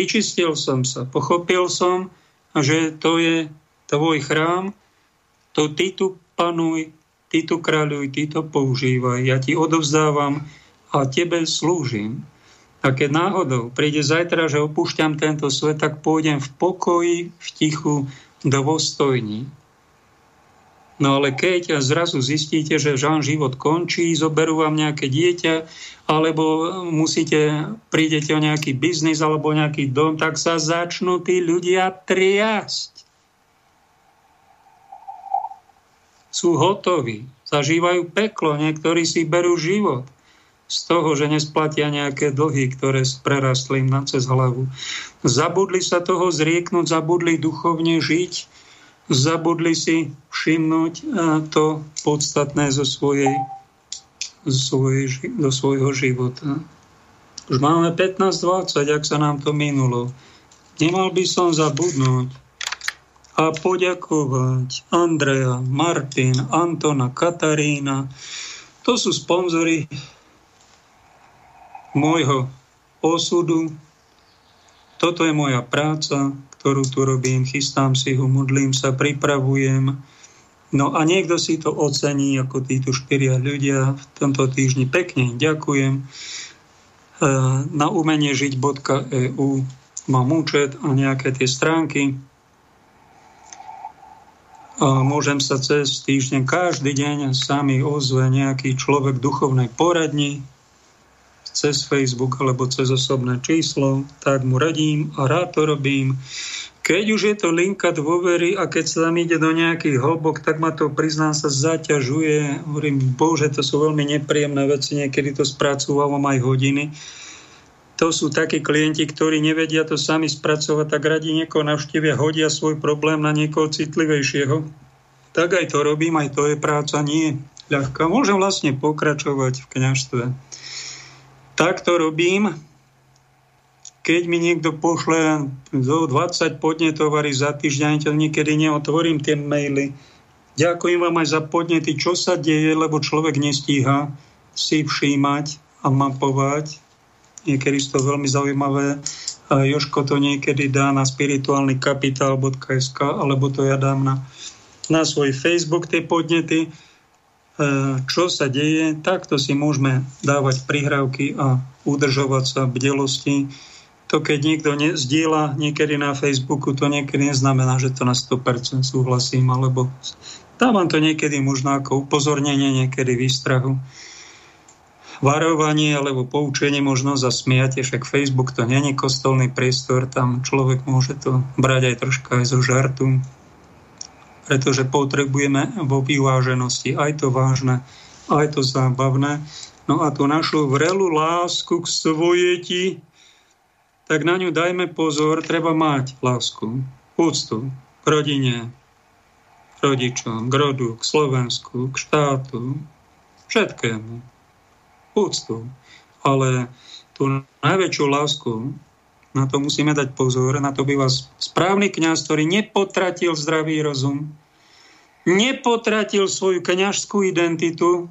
Vyčistil som sa, pochopil som, že to je tvoj chrám, to ty tu panuj, ty tu kráľuj, ty to používaj, ja ti odovzdávam a tebe slúžim. A keď náhodou príde zajtra, že opúšťam tento svet, tak pôjdem v pokoji, v tichu, dôstojní. No ale keď zrazu zistíte, že žán život končí, zoberú vám nejaké dieťa, alebo musíte, prídete o nejaký biznis alebo nejaký dom, tak sa začnú tí ľudia triasť. Sú hotoví, zažívajú peklo, niektorí si berú život z toho, že nesplatia nejaké dlhy, ktoré prerastli im na cez hlavu. Zabudli sa toho zrieknúť, zabudli duchovne žiť, zabudli si všimnúť to podstatné zo, svojej, zo, svojej, do svojho života. Už máme 15-20, ak sa nám to minulo. Nemal by som zabudnúť a poďakovať Andreja, Martin, Antona, Katarína. To sú sponzory môjho osudu. Toto je moja práca, ktorú tu robím, chystám si ho, modlím sa, pripravujem. No a niekto si to ocení, ako títo štyria ľudia v tomto týždni. Pekne ďakujem. E, na umenie žiť.eu mám účet a nejaké tie stránky. a môžem sa cez týždeň každý deň sami ozve nejaký človek duchovnej poradni cez Facebook alebo cez osobné číslo, tak mu radím a rád to robím. Keď už je to linka dôvery a keď sa tam ide do nejakých hlbok, tak ma to, priznám sa, zaťažuje. Hovorím, bože, to sú veľmi nepríjemné veci, niekedy to spracúvam aj hodiny to sú takí klienti, ktorí nevedia to sami spracovať, tak radi niekoho navštívia, hodia svoj problém na niekoho citlivejšieho. Tak aj to robím, aj to je práca, nie ľahká. Môžem vlastne pokračovať v kniažstve. Tak to robím, keď mi niekto pošle do 20 podnetovary za týždeň, to niekedy neotvorím tie maily. Ďakujem vám aj za podnety, čo sa deje, lebo človek nestíha si všímať a mapovať Niekedy sú to veľmi zaujímavé. Joško to niekedy dá na spirituálny-kapitál.sk alebo to ja dám na, na svoj Facebook tie podnety. E, čo sa deje, takto si môžeme dávať prihrávky a udržovať sa bdelosti. To, keď niekto ne, zdieľa niekedy na Facebooku, to niekedy neznamená, že to na 100% súhlasím, alebo dávam to niekedy možno ako upozornenie, niekedy výstrahu varovanie alebo poučenie možno zasmiate, však Facebook to není kostolný priestor, tam človek môže to brať aj troška aj zo žartu, pretože potrebujeme vo vyváženosti aj to vážne, aj to zábavné. No a tú našu vrelú lásku k svojeti, tak na ňu dajme pozor, treba mať lásku, úctu k rodine, k rodičom, k rodu, k Slovensku, k štátu, všetkému úctu. Ale tú najväčšiu lásku, na to musíme dať pozor, na to by vás správny kňaz, ktorý nepotratil zdravý rozum, nepotratil svoju kňažskú identitu,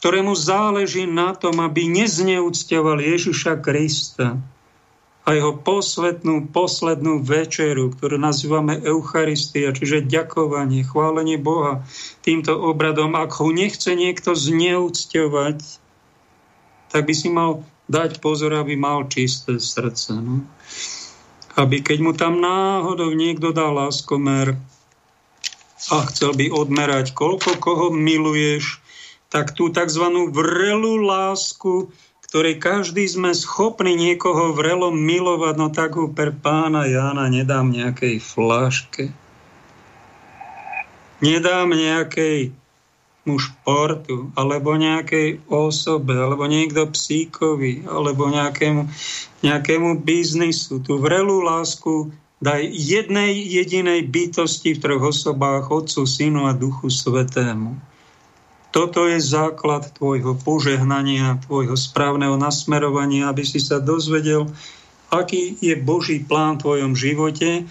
ktorému záleží na tom, aby nezneúctioval Ježiša Krista a jeho posvetnú, poslednú večeru, ktorú nazývame Eucharistia, čiže ďakovanie, chválenie Boha týmto obradom. Ak ho nechce niekto zneúctiovať, tak by si mal dať pozor, aby mal čisté srdce. No? Aby keď mu tam náhodou niekto dá láskomer a chcel by odmerať, koľko koho miluješ, tak tú tzv. vrelú lásku, ktorej každý sme schopní niekoho vrelo milovať, no tak ho per pána Jána nedám nejakej flaške. Nedám nejakej športu, alebo nejakej osobe, alebo niekto psíkovi, alebo nejakému, nejakému biznisu. Tú vrelú lásku daj jednej jedinej bytosti v troch osobách, Otcu, Synu a Duchu Svetému. Toto je základ tvojho požehnania, tvojho správneho nasmerovania, aby si sa dozvedel, aký je Boží plán v tvojom živote,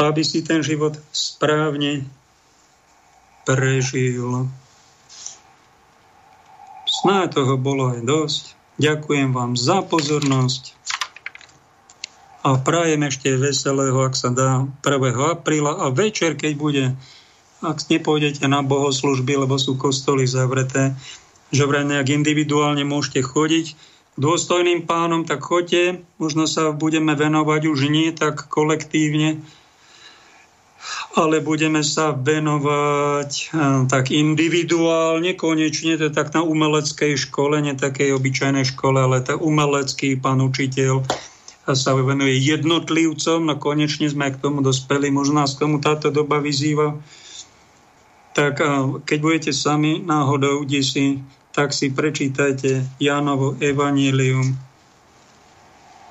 aby si ten život správne prežil. Snáď toho bolo aj dosť. Ďakujem vám za pozornosť a prajem ešte veselého, ak sa dá, 1. apríla a večer, keď bude, ak nepôjdete na bohoslužby, lebo sú kostoly zavreté, že vraj nejak individuálne môžete chodiť, dôstojným pánom, tak choďte, možno sa budeme venovať už nie tak kolektívne, ale budeme sa venovať eh, tak individuálne, konečne, to je tak na umeleckej škole, nie takej obyčajnej škole, ale to umelecký pán učiteľ sa venuje jednotlivcom, no konečne sme k tomu dospeli, možno nás k tomu táto doba vyzýva. Tak eh, keď budete sami náhodou si, tak si prečítajte Jánovo Evangelium.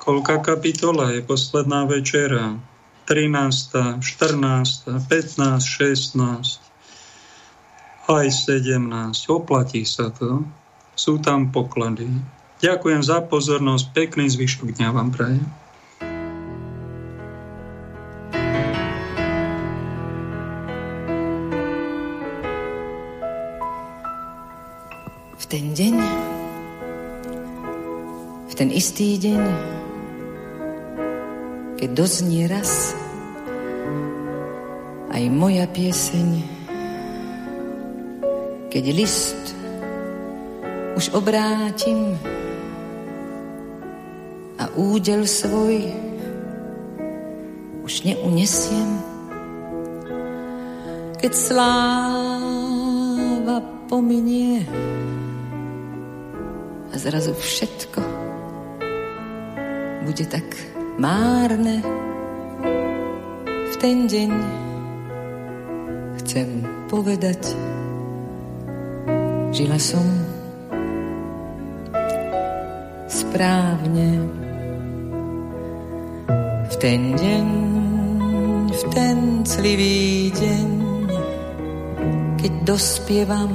Koľká kapitola je posledná večera? 13., 14., 15., 16, aj 17. Oplatí sa to. Sú tam poklady. Ďakujem za pozornosť. Pekný zvyšok dňa vám prajem. Ten deň, v ten istý deň, keď doznie raz. Aj moja pieseň, keď list už obrátim a údel svoj už neunesiem, keď sláva pominie a zrazu všetko bude tak márne v ten deň chcem povedať žila som správne v ten deň v ten clivý deň keď dospievam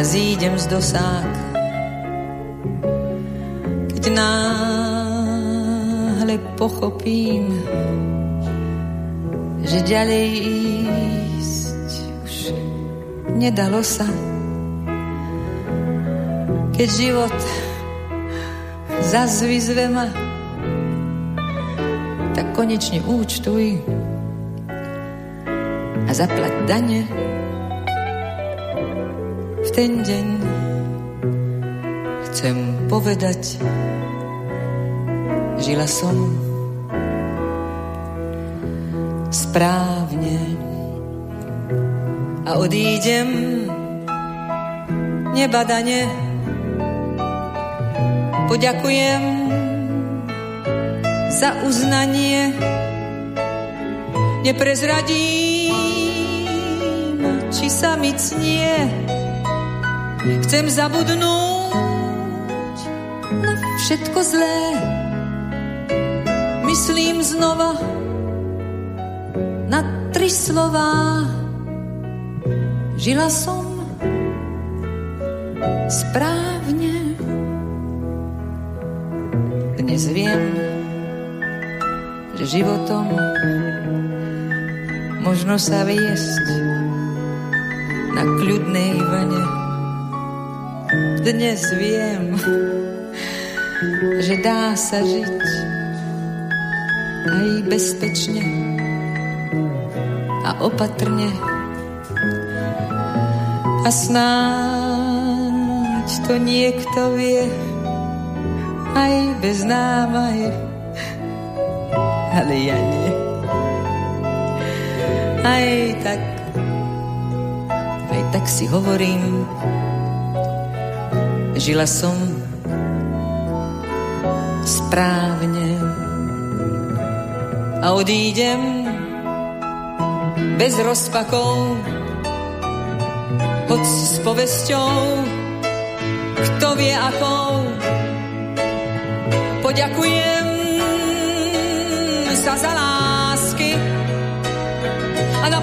a zídem z dosák. Keď náhle pochopím, že ďalej ísť už nedalo sa. Keď život zas vyzve ma, tak konečne účtuj a zaplať dane v ten deň chcem povedať žila som správne a odídem nebadane poďakujem za uznanie neprezradím či sa mi cnie. Chcem zabudnúť na všetko zlé. Myslím znova na tri slová. Žila som správne. Dnes viem, že životom možno sa viesť na kľudnej vlne. Dnes viem, že dá sa žiť aj bezpečne a opatrne. A snáď to niekto vie aj bez námahy, ale ja nie. Aj tak tak si hovorím, žila som správne a odídem bez rozpakov, hoď s povesťou, kto vie akou. Poďakujem sa za lásky a na